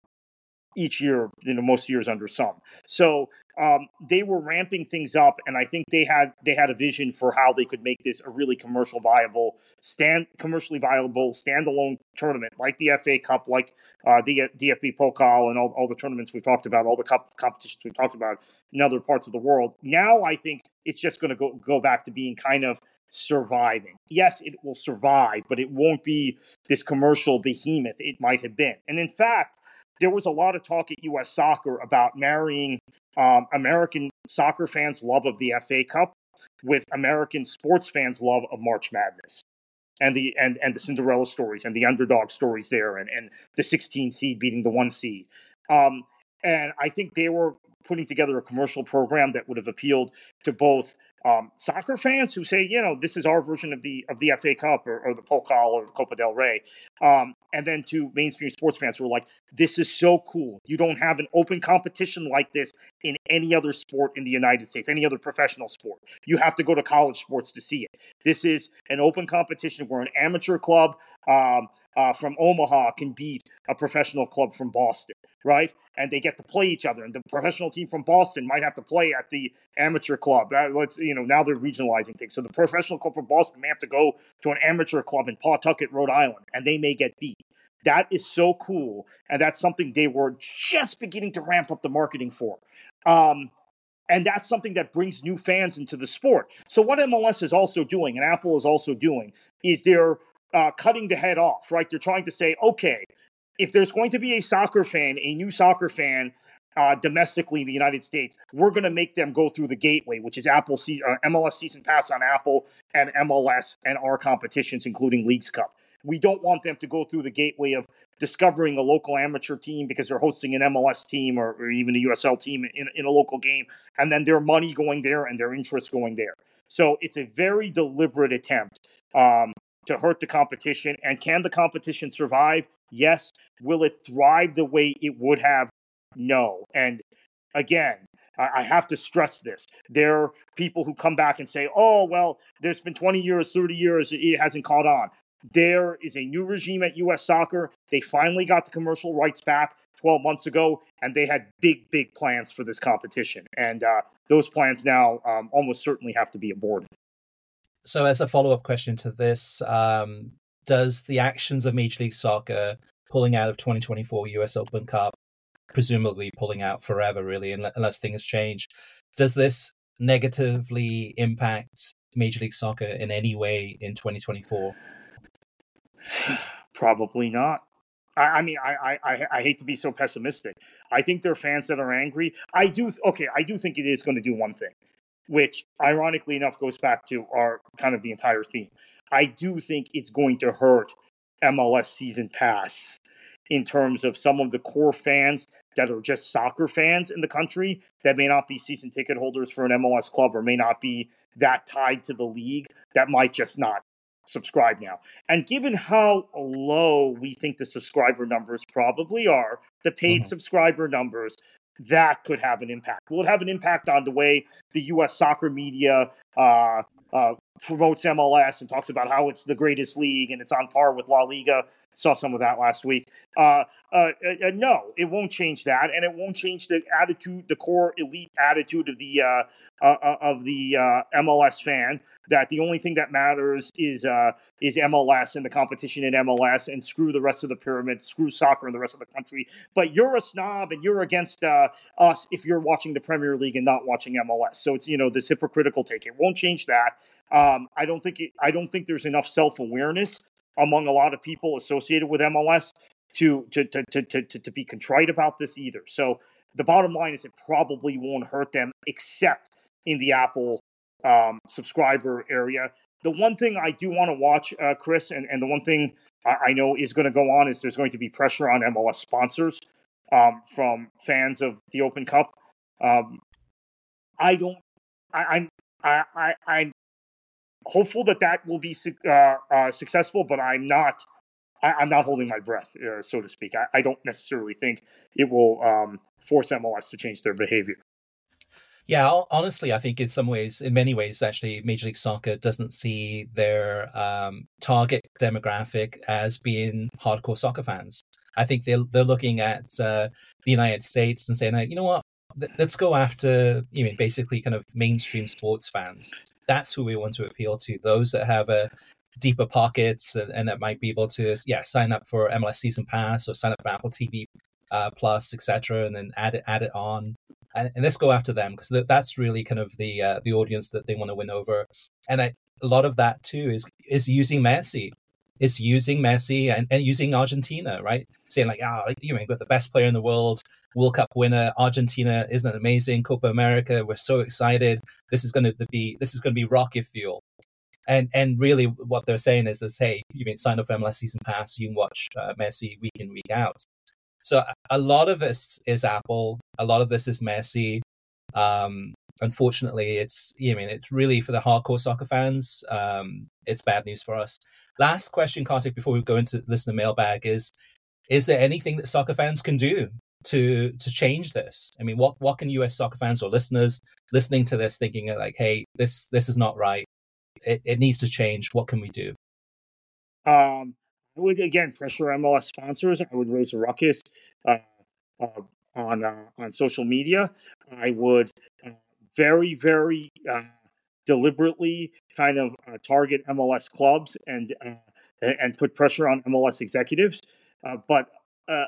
each year, you know, most years under SUM. So um, they were ramping things up, and I think they had they had a vision for how they could make this a really commercial viable, stand commercially viable standalone tournament like the FA Cup, like uh, the DFB Pokal, and all, all the tournaments we talked about, all the cup competitions we talked about in other parts of the world. Now I think it's just going to go go back to being kind of surviving. Yes, it will survive, but it won't be this commercial behemoth it might have been. And in fact, there was a lot of talk at U.S. Soccer about marrying um, American soccer fans' love of the FA Cup with American sports fans' love of March Madness. And the and, and the Cinderella stories and the underdog stories there and, and the 16 seed beating the one seed. Um, and I think they were putting together a commercial program that would have appealed to both um, soccer fans who say, you know, this is our version of the of the FA Cup or, or the Pokal or Copa del Rey, um, and then to mainstream sports fans who are like, this is so cool. You don't have an open competition like this in any other sport in the United States, any other professional sport. You have to go to college sports to see it. This is an open competition where an amateur club um, uh, from Omaha can beat a professional club from Boston, right? And they get to play each other. And the professional team from Boston might have to play at the amateur club. Uh, let's you know now they're regionalizing things. So the professional club from Boston may have to go to an amateur club in Pawtucket, Rhode Island, and they may get beat. That is so cool, and that's something they were just beginning to ramp up the marketing for. Um, and that's something that brings new fans into the sport. So what MLS is also doing, and Apple is also doing, is they're uh, cutting the head off. Right? They're trying to say, okay, if there's going to be a soccer fan, a new soccer fan uh, domestically in the United States, we're going to make them go through the gateway, which is Apple C- uh, MLS season pass on Apple and MLS and our competitions, including Leagues Cup. We don't want them to go through the gateway of discovering a local amateur team because they're hosting an MLS team or, or even a USL team in, in a local game, and then their money going there and their interest going there. So it's a very deliberate attempt um, to hurt the competition. And can the competition survive? Yes. Will it thrive the way it would have no. And again, I have to stress this. There are people who come back and say, oh, well, there's been 20 years, 30 years, it hasn't caught on. There is a new regime at U.S. soccer. They finally got the commercial rights back 12 months ago, and they had big, big plans for this competition. And uh, those plans now um, almost certainly have to be aborted. So, as a follow up question to this, um, does the actions of Major League Soccer pulling out of 2024 US Open Cup presumably pulling out forever, really, unless things change. Does this negatively impact Major League Soccer in any way in 2024? Probably not. I, I mean, I, I I hate to be so pessimistic. I think there are fans that are angry. I do. Okay, I do think it is going to do one thing, which ironically enough goes back to our kind of the entire theme. I do think it's going to hurt MLS season pass in terms of some of the core fans that are just soccer fans in the country that may not be season ticket holders for an MLS club or may not be that tied to the league that might just not subscribe now. And given how low we think the subscriber numbers probably are, the paid mm-hmm. subscriber numbers, that could have an impact. Will it have an impact on the way the U.S. soccer media uh, uh, promotes MLS and talks about how it's the greatest league and it's on par with La Liga. Saw some of that last week. Uh, uh, uh, no, it won't change that, and it won't change the attitude, the core elite attitude of the uh, uh, uh, of the MLS fan. That the only thing that matters is is MLS and the competition in MLS, and screw the rest of the pyramid, screw soccer and the rest of the country. But you're a snob and you're against us if you're watching the Premier League and not watching MLS. So it's you know this hypocritical take. It won't change that. Um, I don't think it, I don't think there's enough self awareness among a lot of people associated with MLS to to, to to to to be contrite about this either. So the bottom line is it probably won't hurt them except in the Apple um, subscriber area. The one thing I do want to watch, uh, Chris, and, and the one thing I, know is going to go on is there's going to be pressure on MLS sponsors um, from fans of the Open Cup. Um, I don't. I, I'm. I, I, hopeful that that will be uh, uh, successful, but I'm not. I, am not holding my breath, uh, so to speak. I, I, don't necessarily think it will um, force MLS to change their behavior. Yeah, honestly, I think in some ways, in many ways, actually, Major League Soccer doesn't see their um, target demographic as being hardcore soccer fans. I think they're they're looking at uh, the United States and saying, you know what, let's go after you know basically kind of mainstream sports fans that's who we want to appeal to those that have a deeper pockets and, and that might be able to yeah sign up for MLS season pass or sign up for Apple TV uh, Plus etc and then add it add it on. And, and let's go after them because that's really kind of the uh, the audience that they want to win over. And I, a lot of that too is is using Messi is using Messi and, and using Argentina, right? Saying like, ah, oh, you know, got the best player in the world, World Cup winner, Argentina, isn't it amazing? Copa America, we're so excited. This is going to be this is going to be rocket fuel. And and really, what they're saying is, is hey, you mean sign up for MLS season pass, you can watch uh, Messi week in week out. So a lot of this is Apple, a lot of this is Messi. Um, unfortunately, it's I mean it's really for the hardcore soccer fans. Um, it's bad news for us. Last question, Kartik, before we go into listener mailbag is: Is there anything that soccer fans can do to to change this? I mean, what what can US soccer fans or listeners listening to this thinking like, hey, this this is not right. It it needs to change. What can we do? Um, I would again pressure MLS sponsors. I would raise a ruckus uh, uh, on uh, on social media. I would uh, very very uh, deliberately kind of uh, target MLS clubs and and put pressure on MLS executives. but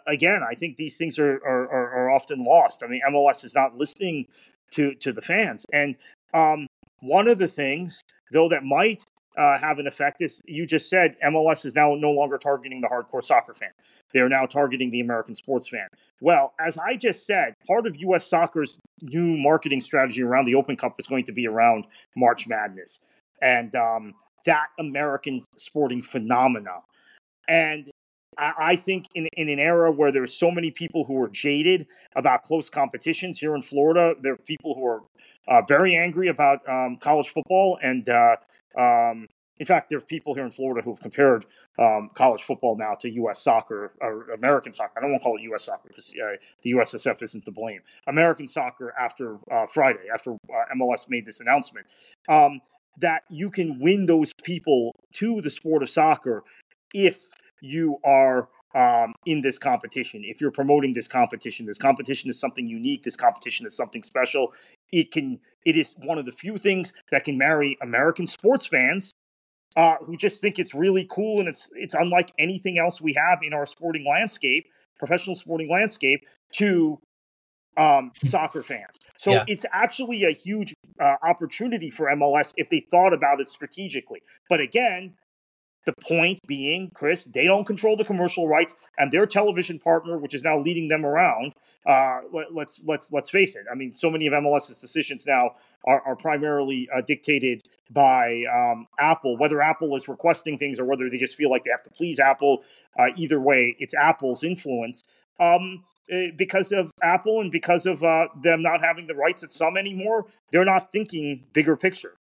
again, I think these things are, are, are often lost. I mean, MLS is not listening to to the fans, and um, one of the things though that might uh, have an effect is you just said MLS is now no longer targeting the hardcore soccer fan. They are now targeting the American sports fan. Well, as I just said, part of U.S. soccer's new marketing strategy around the Open Cup is going to be around March Madness and um, that American sporting phenomena. And I think in, in an era where there's so many people who are jaded about close competitions here in Florida, there are people who are uh, very angry about um, college football and uh, um, in fact, there are people here in Florida who've compared um, college football now to U.S. soccer or American soccer. I don't want to call it U.S. soccer because uh, the USSF isn't to blame. American soccer after uh, Friday, after uh, MLS made this announcement, um, that you can win those people to the sport of soccer if you are um, in this competition. If you're promoting this competition, this competition is something unique. This competition is something special. It can. It is one of the few things that can marry American sports fans uh, who just think it's really cool and it's it's unlike anything else we have in our sporting landscape, professional sporting landscape, to um, soccer fans. So yeah. it's actually a huge uh, opportunity for MLS if they thought about it strategically. But again, the point being, Chris, they don't control the commercial rights, and their television partner, which is now leading them around. Uh, let, let's, let's let's face it. I mean, so many of MLS's decisions now are, are primarily uh, dictated by um, Apple. Whether Apple is requesting things or whether they just feel like they have to please Apple, uh, either way, it's Apple's influence. Um, eh, because of Apple and because of uh, them not having the rights at some anymore, they're not thinking bigger picture.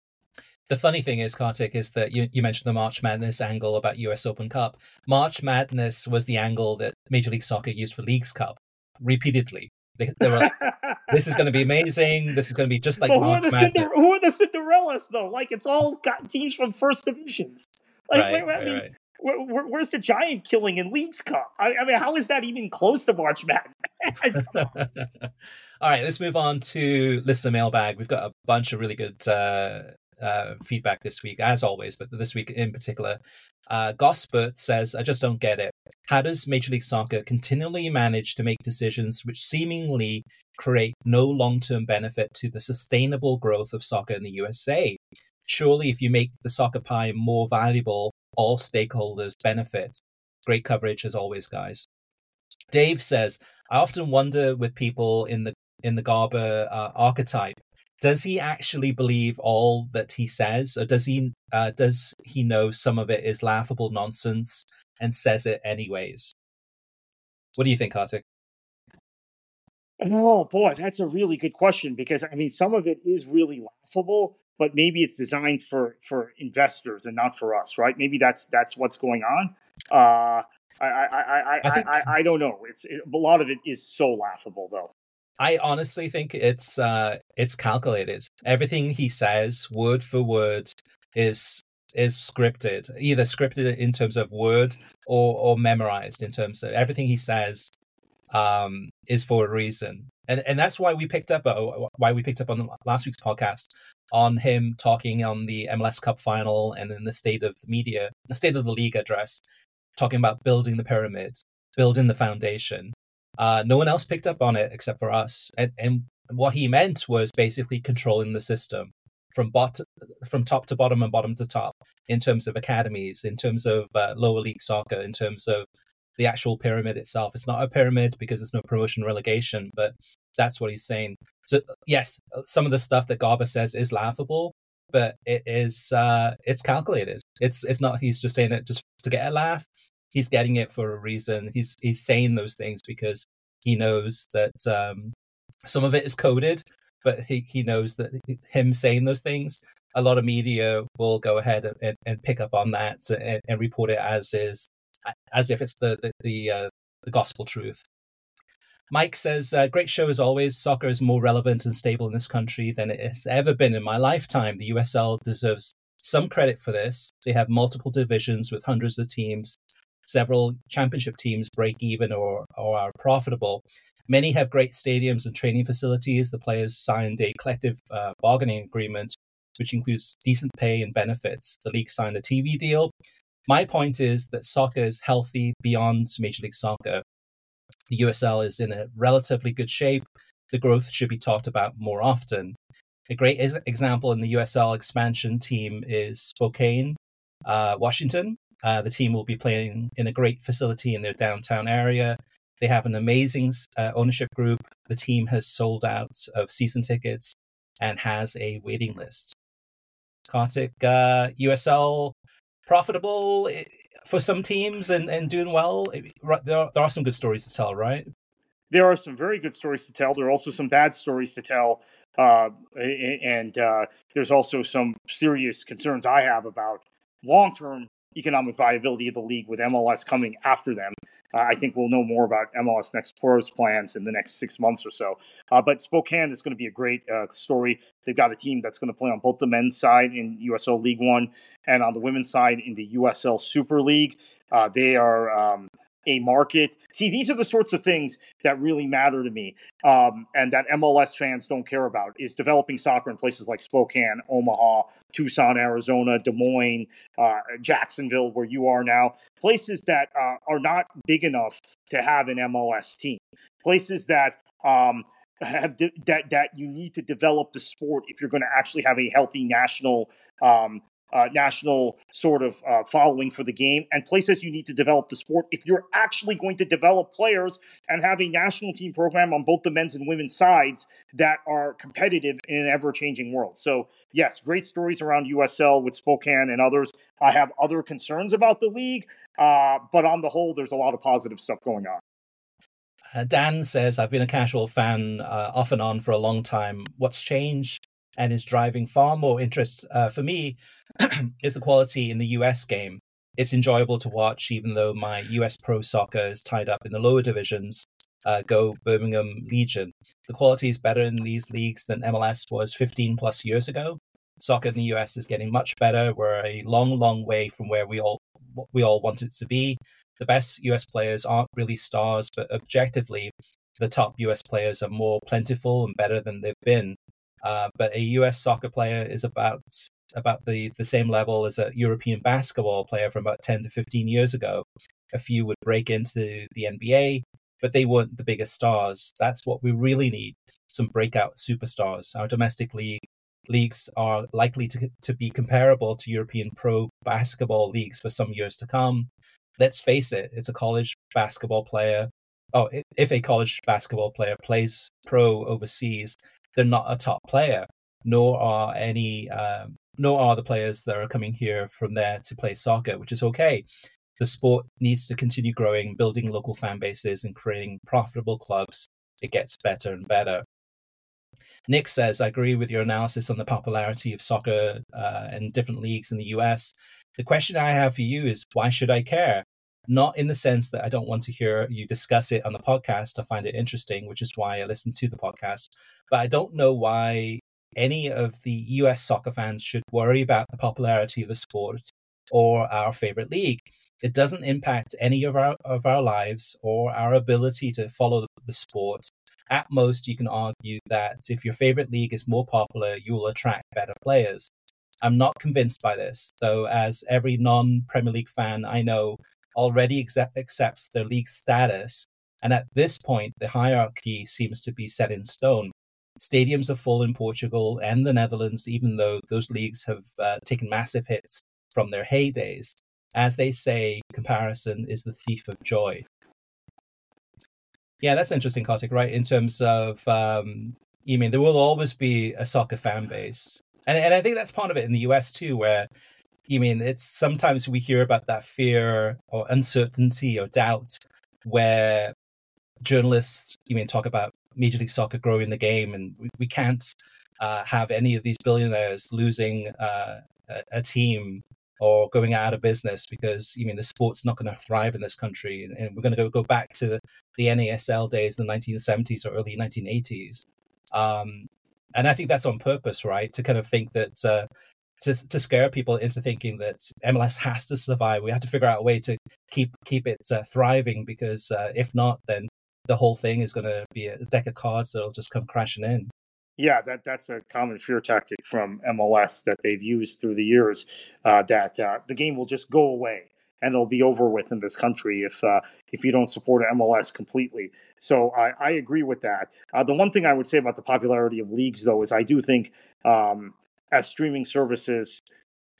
The funny thing is, Kartik, is that you, you mentioned the March Madness angle about US Open Cup. March Madness was the angle that Major League Soccer used for Leagues Cup repeatedly. They, they were like, this is going to be amazing. This is going to be just like but who March are, the Cinder- who are the Cinderellas, though? Like, it's all got teams from first divisions. Like, right, wait, wait, I mean, right. Where, where, where's the giant killing in Leagues Cup? I, I, mean, how is that even close to March Madness? All right, let's move on to listener mailbag. We've got a bunch of really good uh, uh, feedback this week, as always, but this week in particular. Uh, Gospert says, I just don't get it. How does Major League Soccer continually manage to make decisions which seemingly create no long term benefit to the sustainable growth of soccer in the USA? Surely, if you make the soccer pie more valuable, all stakeholders benefit. Great coverage as always, guys. Dave says, I often wonder with people in the in the Garber uh, archetype does he actually believe all that he says, or does he uh, does he know some of it is laughable nonsense and says it anyways? What do you think, Kartik? Oh boy, that's a really good question because I mean, some of it is really laughable, but maybe it's designed for for investors and not for us, right? Maybe that's that's what's going on. Uh, I I I I, I, think... I, I don't know. It's it, a lot of it is so laughable though. I honestly think it's uh it's calculated. Everything he says, word for word, is is scripted. Either scripted in terms of word or or memorized in terms of everything he says um is for a reason. And and that's why we picked up uh, why we picked up on last week's podcast on him talking on the MLS Cup final and then the state of the media, the state of the league address, talking about building the pyramid, building the foundation. Uh, no one else picked up on it except for us. And, and what he meant was basically controlling the system from bot from top to bottom and bottom to top in terms of academies, in terms of uh, lower league soccer, in terms of the actual pyramid itself. It's not a pyramid because there's no promotion relegation, but that's what he's saying. So yes, some of the stuff that Garber says is laughable, but it is uh, it's calculated. It's it's not he's just saying it just to get a laugh he's getting it for a reason. He's he's saying those things because he knows that um, some of it is coded, but he, he knows that him saying those things, a lot of media will go ahead and, and pick up on that and, and, report it as is, as if it's the the the, uh, the gospel truth. Mike says, uh, "Great show as always. Soccer is more relevant and stable in this country than it has ever been in my lifetime. The USL deserves some credit for this. They have multiple divisions with hundreds of teams. Several championship teams break even or, or are profitable. Many have great stadiums and training facilities. The players signed a collective uh, bargaining agreement, which includes decent pay and benefits. The league signed a TV deal. My point is that soccer is healthy beyond Major League Soccer. The USL is in a relatively good shape. The growth should be talked about more often. A great example in the USL expansion team is Spokane, uh, Washington. Uh, the team will be playing in a great facility in their downtown area. They have an amazing uh, ownership group. The team has sold out of season tickets and has a waiting list. Kartik, uh, USL profitable eh, for some teams and, and doing well. There are, there are some good stories to tell, right? There are some very good stories to tell. There are also some bad stories to tell. Uh, and uh, there's also some serious concerns I have about long term economic viability of the league with MLS coming after them. Uh, I think we'll know more about MLS Next Pro's plans in the next six months or so. Uh, but Spokane is going to be a great uh, story. They've got a team that's going to play on both the men's side in USL League One and on the women's side in the USL Super League. Uh, they are um, a market. See, these are the sorts of things that really matter to me, um, and that MLS fans don't care about. Is developing soccer in places like Spokane, Omaha, Tucson, Arizona, Des Moines, uh, Jacksonville, where you are now, places that uh, are not big enough to have an MLS team, places that. Um, have de- that that you need to develop the sport if you're going to actually have a healthy national um, uh, national sort of uh, following for the game and places you need to develop the sport if you're actually going to develop players and have a national team program on both the men's and women's sides that are competitive in an ever changing world. So, yes, great stories around USL with Spokane and others. I have other concerns about the league, uh, but on the whole, there's a lot of positive stuff going on. Uh, Dan says, I've been a casual fan uh, off and on for a long time. What's changed and is driving far more interest uh, for me is the quality in the US game. It's enjoyable to watch, even though my US pro soccer is tied up in the lower divisions. Uh, go Birmingham Legion. The quality is better in these leagues than MLS was 15 plus years ago. Soccer in the US is getting much better. We're a long, long way from where we all we all want it to be. The best US players aren't really stars, but objectively, the top US players are more plentiful and better than they've been. Uh, but a US soccer player is about about the, the same level as a European basketball player from about 10 to 15 years ago. A few would break into the NBA, but they weren't the biggest stars. That's what we really need some breakout superstars. Our domestic league leagues are likely to, to be comparable to European pro basketball leagues for some years to come. Let's face it, it's a college basketball player. Oh, if a college basketball player plays pro overseas, they're not a top player, nor are any, um, nor are the players that are coming here from there to play soccer, which is okay. The sport needs to continue growing, building local fan bases, and creating profitable clubs. It gets better and better. Nick says, I agree with your analysis on the popularity of soccer uh, and different leagues in the US. The question I have for you is why should I care? not in the sense that I don't want to hear you discuss it on the podcast. I find it interesting, which is why I listen to the podcast. But I don't know why any of the US soccer fans should worry about the popularity of the sport or our favorite league. It doesn't impact any of our of our lives or our ability to follow the sport. At most, you can argue that if your favorite league is more popular, you will attract better players. I'm not convinced by this, though, as every non Premier League fan I know already accept, accepts their league status. And at this point, the hierarchy seems to be set in stone. Stadiums are full in Portugal and the Netherlands, even though those leagues have uh, taken massive hits from their heydays. As they say, comparison is the thief of joy. Yeah, that's interesting, Kartik, right? In terms of, um, you mean there will always be a soccer fan base. And, and I think that's part of it in the US too, where you mean it's sometimes we hear about that fear or uncertainty or doubt where journalists you mean talk about Major League Soccer growing the game, and we, we can't uh, have any of these billionaires losing uh, a, a, team or going out of business because I mean the sport's not going to thrive in this country, and, and we're going to go go back to the, the NASL days, in the 1970s or early 1980s. Um, and I think that's on purpose, right? To kind of think that uh, to to scare people into thinking that MLS has to survive. We have to figure out a way to keep keep it uh, thriving because uh, if not, then the whole thing is going to be a deck of cards that'll just come crashing in. Yeah, that that's a common fear tactic from MLS that they've used through the years. Uh, that uh, the game will just go away and it'll be over with in this country if uh, if you don't support MLS completely. So I, I agree with that. Uh, the one thing I would say about the popularity of leagues, though, is I do think um, as streaming services,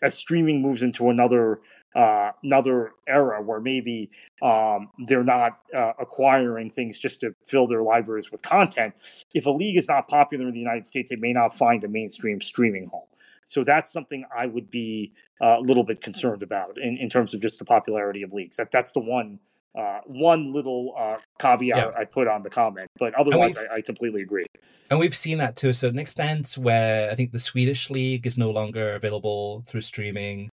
as streaming moves into another uh, another era where maybe um, they're not uh, acquiring things just to fill their libraries with content. If a league is not popular in the United States, it may not find a mainstream streaming home. So that's something I would be uh, a little bit concerned about in, in terms of just the popularity of leagues. That that's the one uh, one little uh, caveat yeah. I put on the comment, but otherwise, I, I, completely agree. And we've seen that to a certain extent, where I think the Swedish league is no longer available through streaming.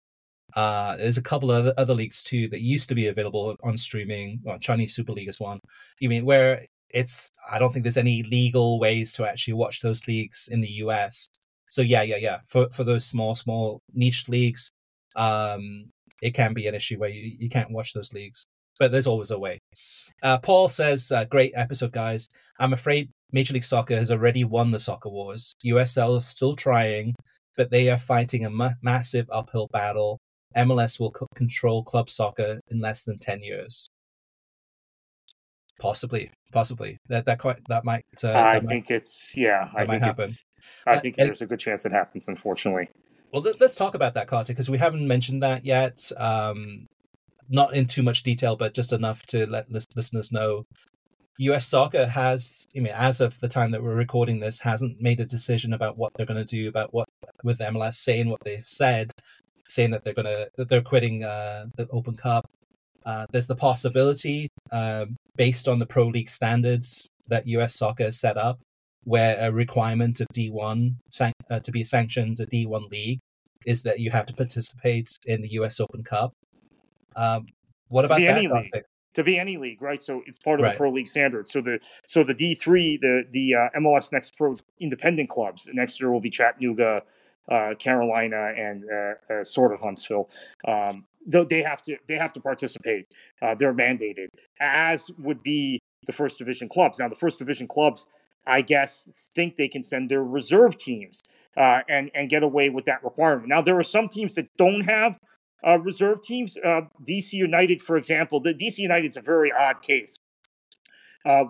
Uh, there's a couple of other, leagues too that used to be available on streaming. Well, Chinese Super League is one. You mean where it's? I don't think there's any legal ways to actually watch those leagues in the US. So yeah, yeah, yeah. For for those small, small niche leagues, um, it can be an issue where you, you can't watch those leagues but there's always a way. Uh, Paul says, uh, "Great episode, guys. I'm afraid Major League Soccer has already won the soccer wars. USL is still trying, but they are fighting a ma- massive uphill battle. MLS will co- control club soccer in less than ten years. Possibly, possibly that that quite that might. Uh, I that think might, it's yeah. I think happen. I uh, think there's a good chance it happens. Unfortunately." Well, let's talk about that, Carter, because we haven't mentioned that yet. Um, not in too much detail, but just enough to let listeners know. US Soccer has, I mean, as of the time that we're recording this, hasn't made a decision about what they're going to do about what with MLS saying what they've said, saying that they're going to that they're quitting uh, the Open Cup. Uh, there's the possibility, uh, based on the Pro League standards that US Soccer has set up, where a requirement of D1 uh, to be sanctioned a D1 league is that you have to participate in the US Open Cup. Um, what about that? Any league. To be any league, right? So it's part of right. the pro league standard. So the so the D three, the the uh, MLS Next Pro independent clubs. Next year will be Chattanooga, uh, Carolina, and uh, uh sort of Huntsville. Um, though they have to they have to participate. Uh, they're mandated, as would be the first division clubs. Now the first division clubs I guess, think they can send their reserve teams uh, and and get away with that requirement. Now there are some teams that don't have uh, reserve teams. Uh, DC United, for example, the DC United's a very odd case.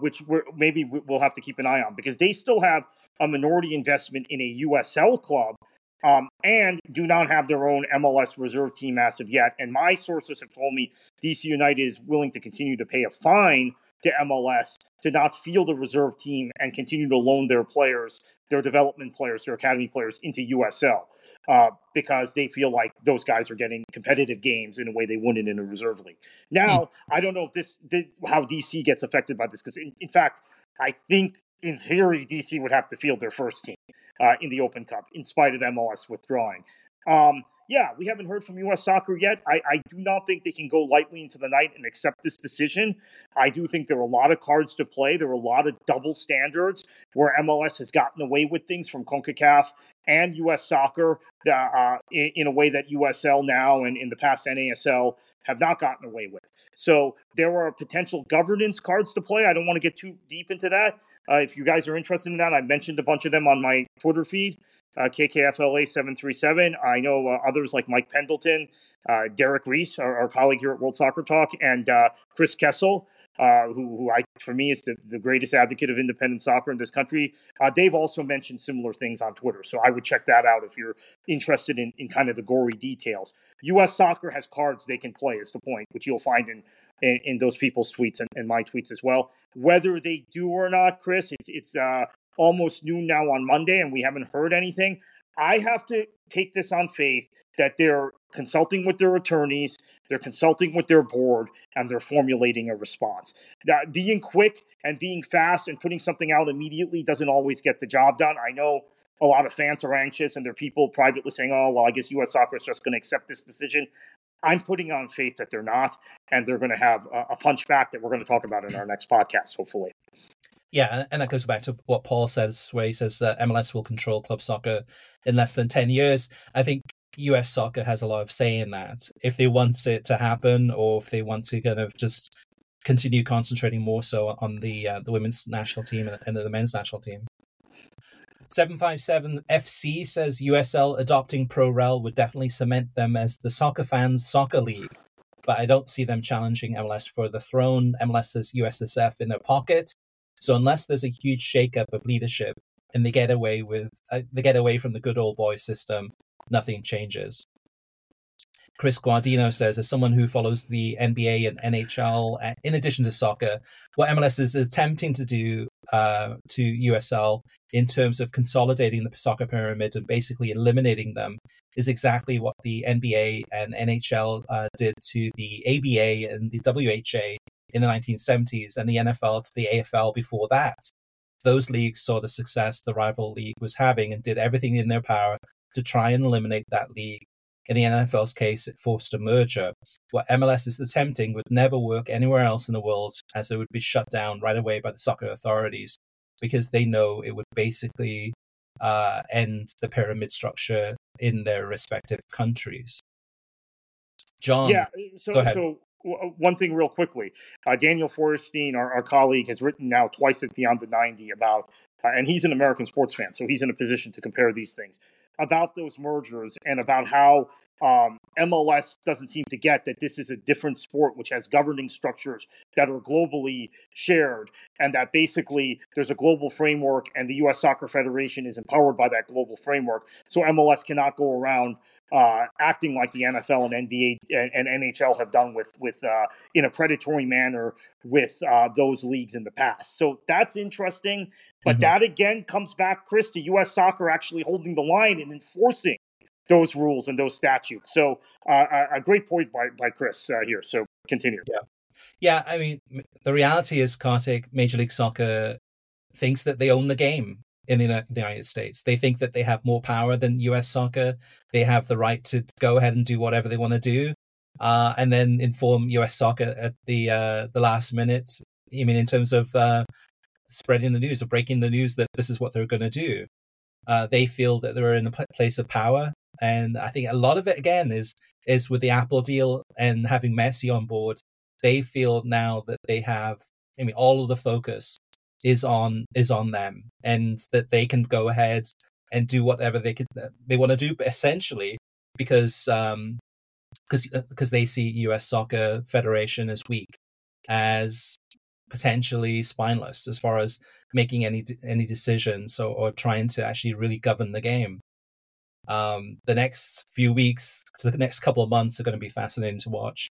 Which we're, maybe we'll have to keep an eye on because they still have a minority investment in a USL club um, and do not have their own MLS reserve team as of yet. And my sources have told me DC United is willing to continue to pay a fine to MLS to not field a reserve team and continue to loan their players, their development players, their academy players into USL uh, because they feel like those guys are getting competitive games in a way they wouldn't in a reserve league. Now, mm. I don't know if this, how DC gets affected by this because, in, in, fact, I think in theory DC would have to field their first team uh, in the Open Cup in spite of MLS withdrawing. Um, yeah, we haven't heard from U.S. Soccer yet. I, I, do not think they can go lightly into the night and accept this decision. I do think there are a lot of cards to play. There are a lot of double standards where MLS has gotten away with things from CONCACAF and U.S. Soccer uh, in, in, a way that USL now and in the past NASL have not gotten away with. So there are potential governance cards to play. I don't want to get too deep into that. Uh, if you guys are interested in that, I mentioned a bunch of them on my Twitter feed uh, KKFLA 737. I know uh, others like Mike Pendleton, uh, Derek Reese, our, our, colleague here at World Soccer Talk, and uh, Chris Kessel, uh, who, who, I, for me, is the, the, greatest advocate of independent soccer in this country. Uh, they've also mentioned similar things on Twitter. So I would check that out if you're interested in, in kind of the gory details. U.S. soccer has cards they can play, is the point, which you'll find in in, in, those people's tweets and, and, my tweets as well. Whether they do or not, Chris, it's it's uh, almost noon now on Monday, and we haven't heard anything. I have to take this on faith that they're consulting with their attorneys, they're consulting with their board, and they're formulating a response. That being quick and being fast and putting something out immediately doesn't always get the job done. I know a lot of fans are anxious, and there are people privately saying, "Oh, well, I guess U.S. Soccer is just going to accept this decision." I'm putting on faith that they're not, and they're going to have a, a punchback that we're going to talk about in our next podcast, hopefully. Yeah, and that goes back to what Paul says, where he says that MLS will control club soccer in less than 10 years. I think US soccer has a lot of say in that. If they want it to happen, or if they want to kind of just continue concentrating more so on the uh, the women's national team and the men's national team. 757 FC says USL adopting ProRel would definitely cement them as the soccer fans' soccer league. But I don't see them challenging MLS for the throne. MLS has USSF in their pocket. So unless there's a huge shakeup of leadership and they get away with uh, they get away from the good old boy system, nothing changes. Chris Guardino says, as someone who follows the NBA and NHL, uh, in addition to soccer, what MLS is attempting to do uh, to USL in terms of consolidating the soccer pyramid and basically eliminating them is exactly what the NBA and NHL uh, did to the ABA and the WHA in the 1970s and the NFL to the AFL before that. Those leagues saw the success the rival league was having and did everything in their power to try and eliminate that league. In the NFL's case, it forced a merger. What MLS is attempting would never work anywhere else in the world, as it would be shut down right away by the soccer authorities because they know it would basically uh, end the pyramid structure in their respective countries. John, yeah. So, so one thing real quickly. Uh, Daniel Feuerstein, our, our, colleague, has written now twice at Beyond the 90 about, uh, and he's an American sports fan, so he's in a position to compare these things, about those mergers and about how um, MLS doesn't seem to get that this is a different sport which has governing structures that are globally shared, and that basically there's a global framework, and the U.S. Soccer Federation is empowered by that global framework. So MLS cannot go around uh, acting like the NFL and NBA and, and NHL have done with with uh, in a predatory manner with uh, those leagues in the past. So that's interesting. But mm-hmm. that again comes back, Chris, to U.S. Soccer actually holding the line and enforcing those rules and those statutes. So uh, a great point by by Chris uh, here. So continue. Yeah, yeah. I mean, the reality is, Kartik, Major League Soccer thinks that they own the game in the United States. They think that they have more power than U.S. Soccer. They have the right to go ahead and do whatever they want to do, uh, and then inform U.S. Soccer at the uh, the last minute. I mean, in terms of uh, spreading the news or breaking the news that this is what they're going to do. Uh, they feel that they're in a place of power and I think a lot of it again is is with the Apple deal and having Messi on board. They feel now that they have, I mean, all of the focus is on is on them, and that they can go ahead and do whatever they could they want to do. Essentially, because um, because because uh, they see U.S. Soccer Federation as weak, as potentially spineless as far as making any any decisions or, or trying to actually really govern the game um, the next few weeks, the next couple of months are going to be fascinating to watch.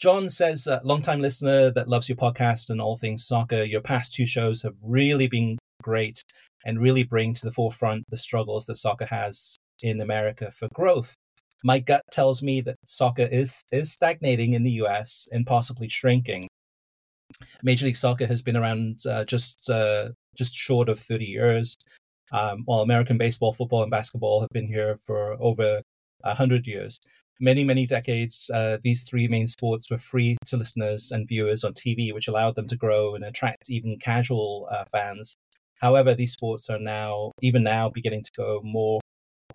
John says, uh, long-time listener that loves your podcast and all things soccer. Your past two shows have really been great and really bring to the forefront the struggles that soccer has in America for growth. My gut tells me that soccer is is stagnating in the U.S. and possibly shrinking. Major League Soccer has been around uh, just uh, just short of 30 years. Um, while American baseball, football, and basketball have been here for over a hundred years. Many, many decades, uh, these three main sports were free to listeners and viewers on TV, which allowed them to grow and attract even casual uh, fans. However, these sports are now, even now, beginning to go more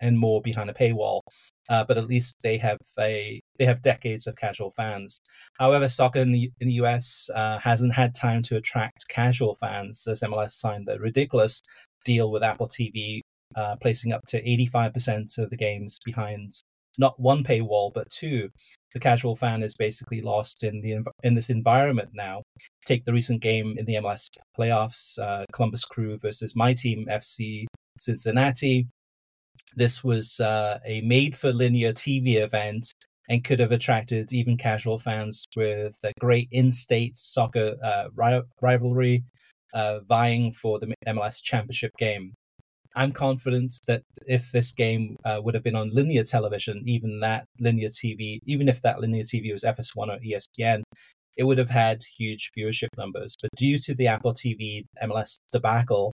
and more behind a paywall. Uh, but at least they have a they have decades of casual fans. However, soccer in the in the US uh, hasn't had time to attract casual fans as MLS signed the ridiculous deal with Apple TV, uh, placing up to 85% of the games behind not one paywall but two. The casual fan is basically lost in the in this environment now. Take the recent game in the MLS playoffs, uh, Columbus Crew versus my team FC Cincinnati. This was uh, a made-for-linear TV event and could have attracted even casual fans with a great in-state soccer uh, rivalry uh, vying for the MLS Championship game. I'm confident that if this game uh, would have been on linear television, even that linear TV, even if that linear TV was FS1 or ESPN, it would have had huge viewership numbers. But due to the Apple TV MLS debacle,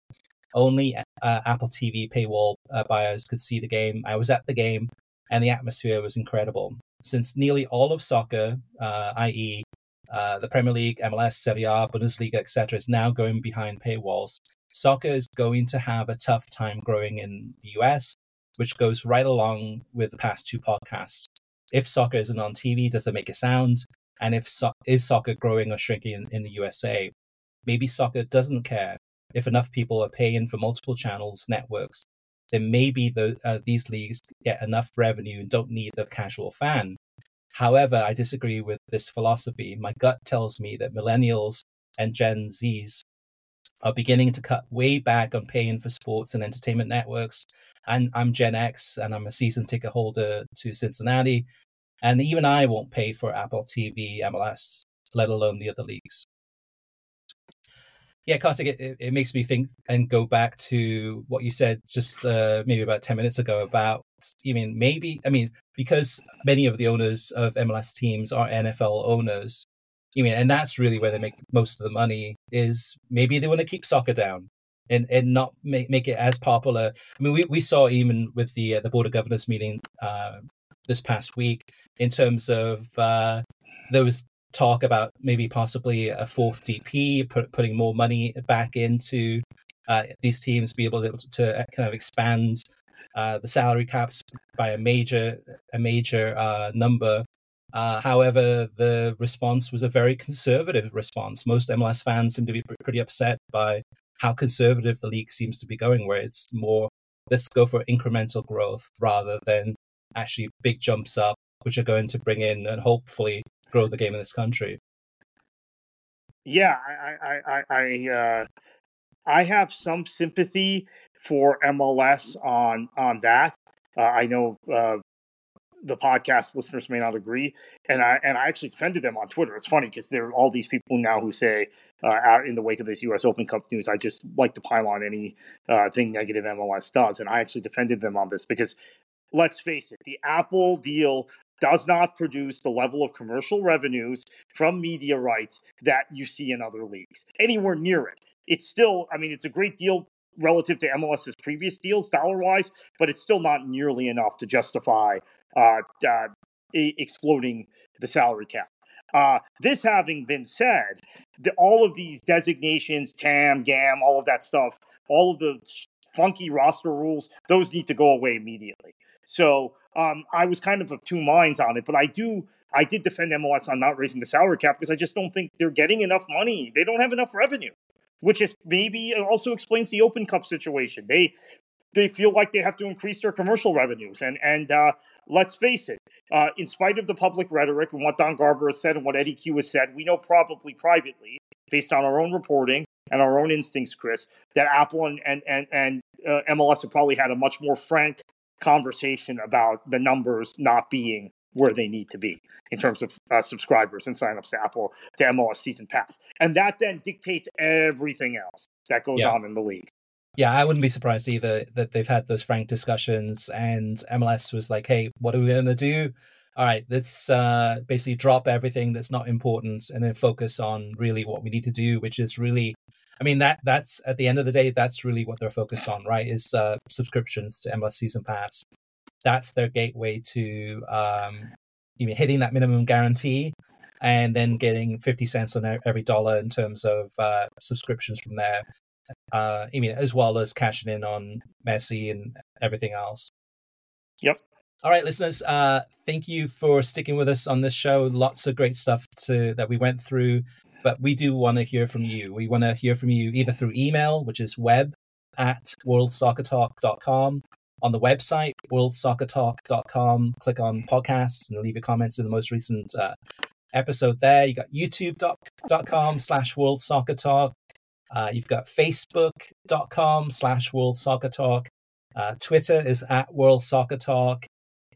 only uh, Apple TV paywall uh, buyers could see the game. I was at the game, and the atmosphere was incredible. Since nearly all of soccer, uh, i.e., uh, the Premier League, MLS, Serie A, Bundesliga, etc., is now going behind paywalls soccer is going to have a tough time growing in the US, which goes right along with the past two podcasts. If soccer isn't on TV, does it make a sound? And if so- is soccer growing or shrinking in, in the USA? Maybe soccer doesn't care. If enough people are paying for multiple channels, networks, then maybe the, uh, these leagues get enough revenue and don't need the casual fan. However, I disagree with this philosophy. My gut tells me that millennials and Gen Zs are beginning to cut way back on paying for sports and entertainment networks. And I'm Gen X and I'm a season ticket holder to Cincinnati. And even I won't pay for Apple TV, MLS, let alone the other leagues. Yeah, Kartik, it, it makes me think and go back to what you said just uh, maybe about 10 minutes ago about, Mean, maybe, I mean, because many of the owners of MLS teams are NFL owners, I mean, and that's really where they make most of the money. Is maybe they want to keep soccer down and and not make make it as popular. I mean, we, we saw even with the uh, the board of governors meeting uh, this past week in terms of uh, there was talk about maybe possibly a fourth DP, put, putting more money back into uh, these teams, be able to, to kind of expand uh, the salary caps by a major a major uh, number uh, however, the response was a very conservative response. Most MLS fans seem to be pretty upset by how conservative the league seems to be going, where it's more let's go for incremental growth rather than actually big jumps up, which are going to bring in and hopefully grow the game in this country. Yeah, I, I, I, I, uh, I have some sympathy for MLS on on that. Uh, I know uh, the podcast listeners may not agree, and I and I actually defended them on Twitter. It's funny because there are all these people now who say, uh, out in the wake of this U.S. Open Cup news, I just like to pile on any uh, thing negative MLS does, and I actually defended them on this because, let's face it, the Apple deal does not produce the level of commercial revenues from media rights that you see in other leagues anywhere near it. It's still, I mean, it's a great deal relative to MLS's previous deals dollar wise, but it's still not nearly enough to justify uh, uh, exploding the salary cap. Uh, this having been said, the, all of these designations, TAM, GAM, all of that stuff, all of the funky roster rules, those need to go away immediately. So um, I was kind of of two minds on it, but I do, I did defend MLS on not raising the salary cap because I just don't think they're getting enough money. They don't have enough revenue, which is maybe also explains the Open Cup situation. They they feel like they have to increase their commercial revenues. And and uh, let's face it, uh, in spite of the public rhetoric and what Don Garber has said and what Eddy Cue has said, we know probably privately, based on our own reporting and our own instincts, Chris, that Apple and and and, and uh, MLS have probably had a much more frank conversation about the numbers not being where they need to be in terms of uh, subscribers and signups to Apple to MLS Season Pass, and that then dictates everything else that goes yeah. on in the league yeah, I wouldn't be surprised either that they've had those frank discussions and MLS was like, hey, what are we going to do? All right, let's uh, basically drop everything that's not important and then focus on really what we need to do, which is really, I mean, that that's at the end of the day, that's really what they're focused on, right? Is uh, subscriptions to MLS Season Pass. That's their gateway to um, you know, hitting that minimum guarantee and then getting 50 cents on every dollar in terms of uh, subscriptions from there uh, I mean, as well as cashing in on Messi and everything else. Yep. All right, listeners. Uh, thank you for sticking with us on this show. Lots of great stuff to that we went through, but we do want to hear from you. We want to hear from you either through email, which is web at worldsoccertalk.com, on the website worldsoccertalk.com. Click on podcasts and leave your comments in the most recent uh, episode there. You got youtube.com slash world soccer talk. Uh, you've got facebook.com slash World Soccer Talk. Uh, Twitter is at World Soccer Talk.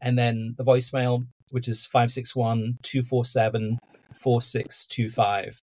And then the voicemail, which is 561 247 4625.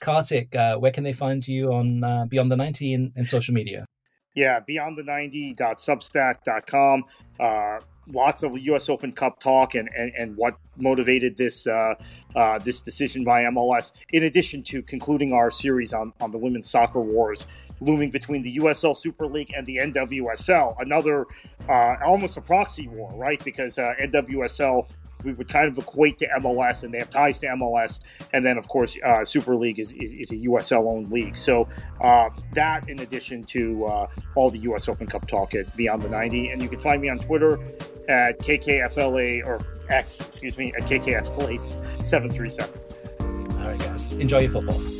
Kartik, uh, where can they find you on uh, Beyond the 90 in, in social media? Yeah, beyond90.substack.com. Uh, lots of U.S. Open Cup talk and, and, and what motivated this uh, uh, this decision by MLS. In addition to concluding our series on, on the women's soccer wars looming between the USL Super League and the NWSL, another uh, almost a proxy war, right? Because uh, NWSL we would kind of equate to MLS, and they have ties to MLS. And then, of course, uh, Super League is, is, is, a USL owned league. So uh, that, in addition to uh, all the US Open Cup talk at Beyond the 90. And you can find me on Twitter at KKFLA or X, excuse me, at KKF Place 737. All right, guys. Enjoy your football.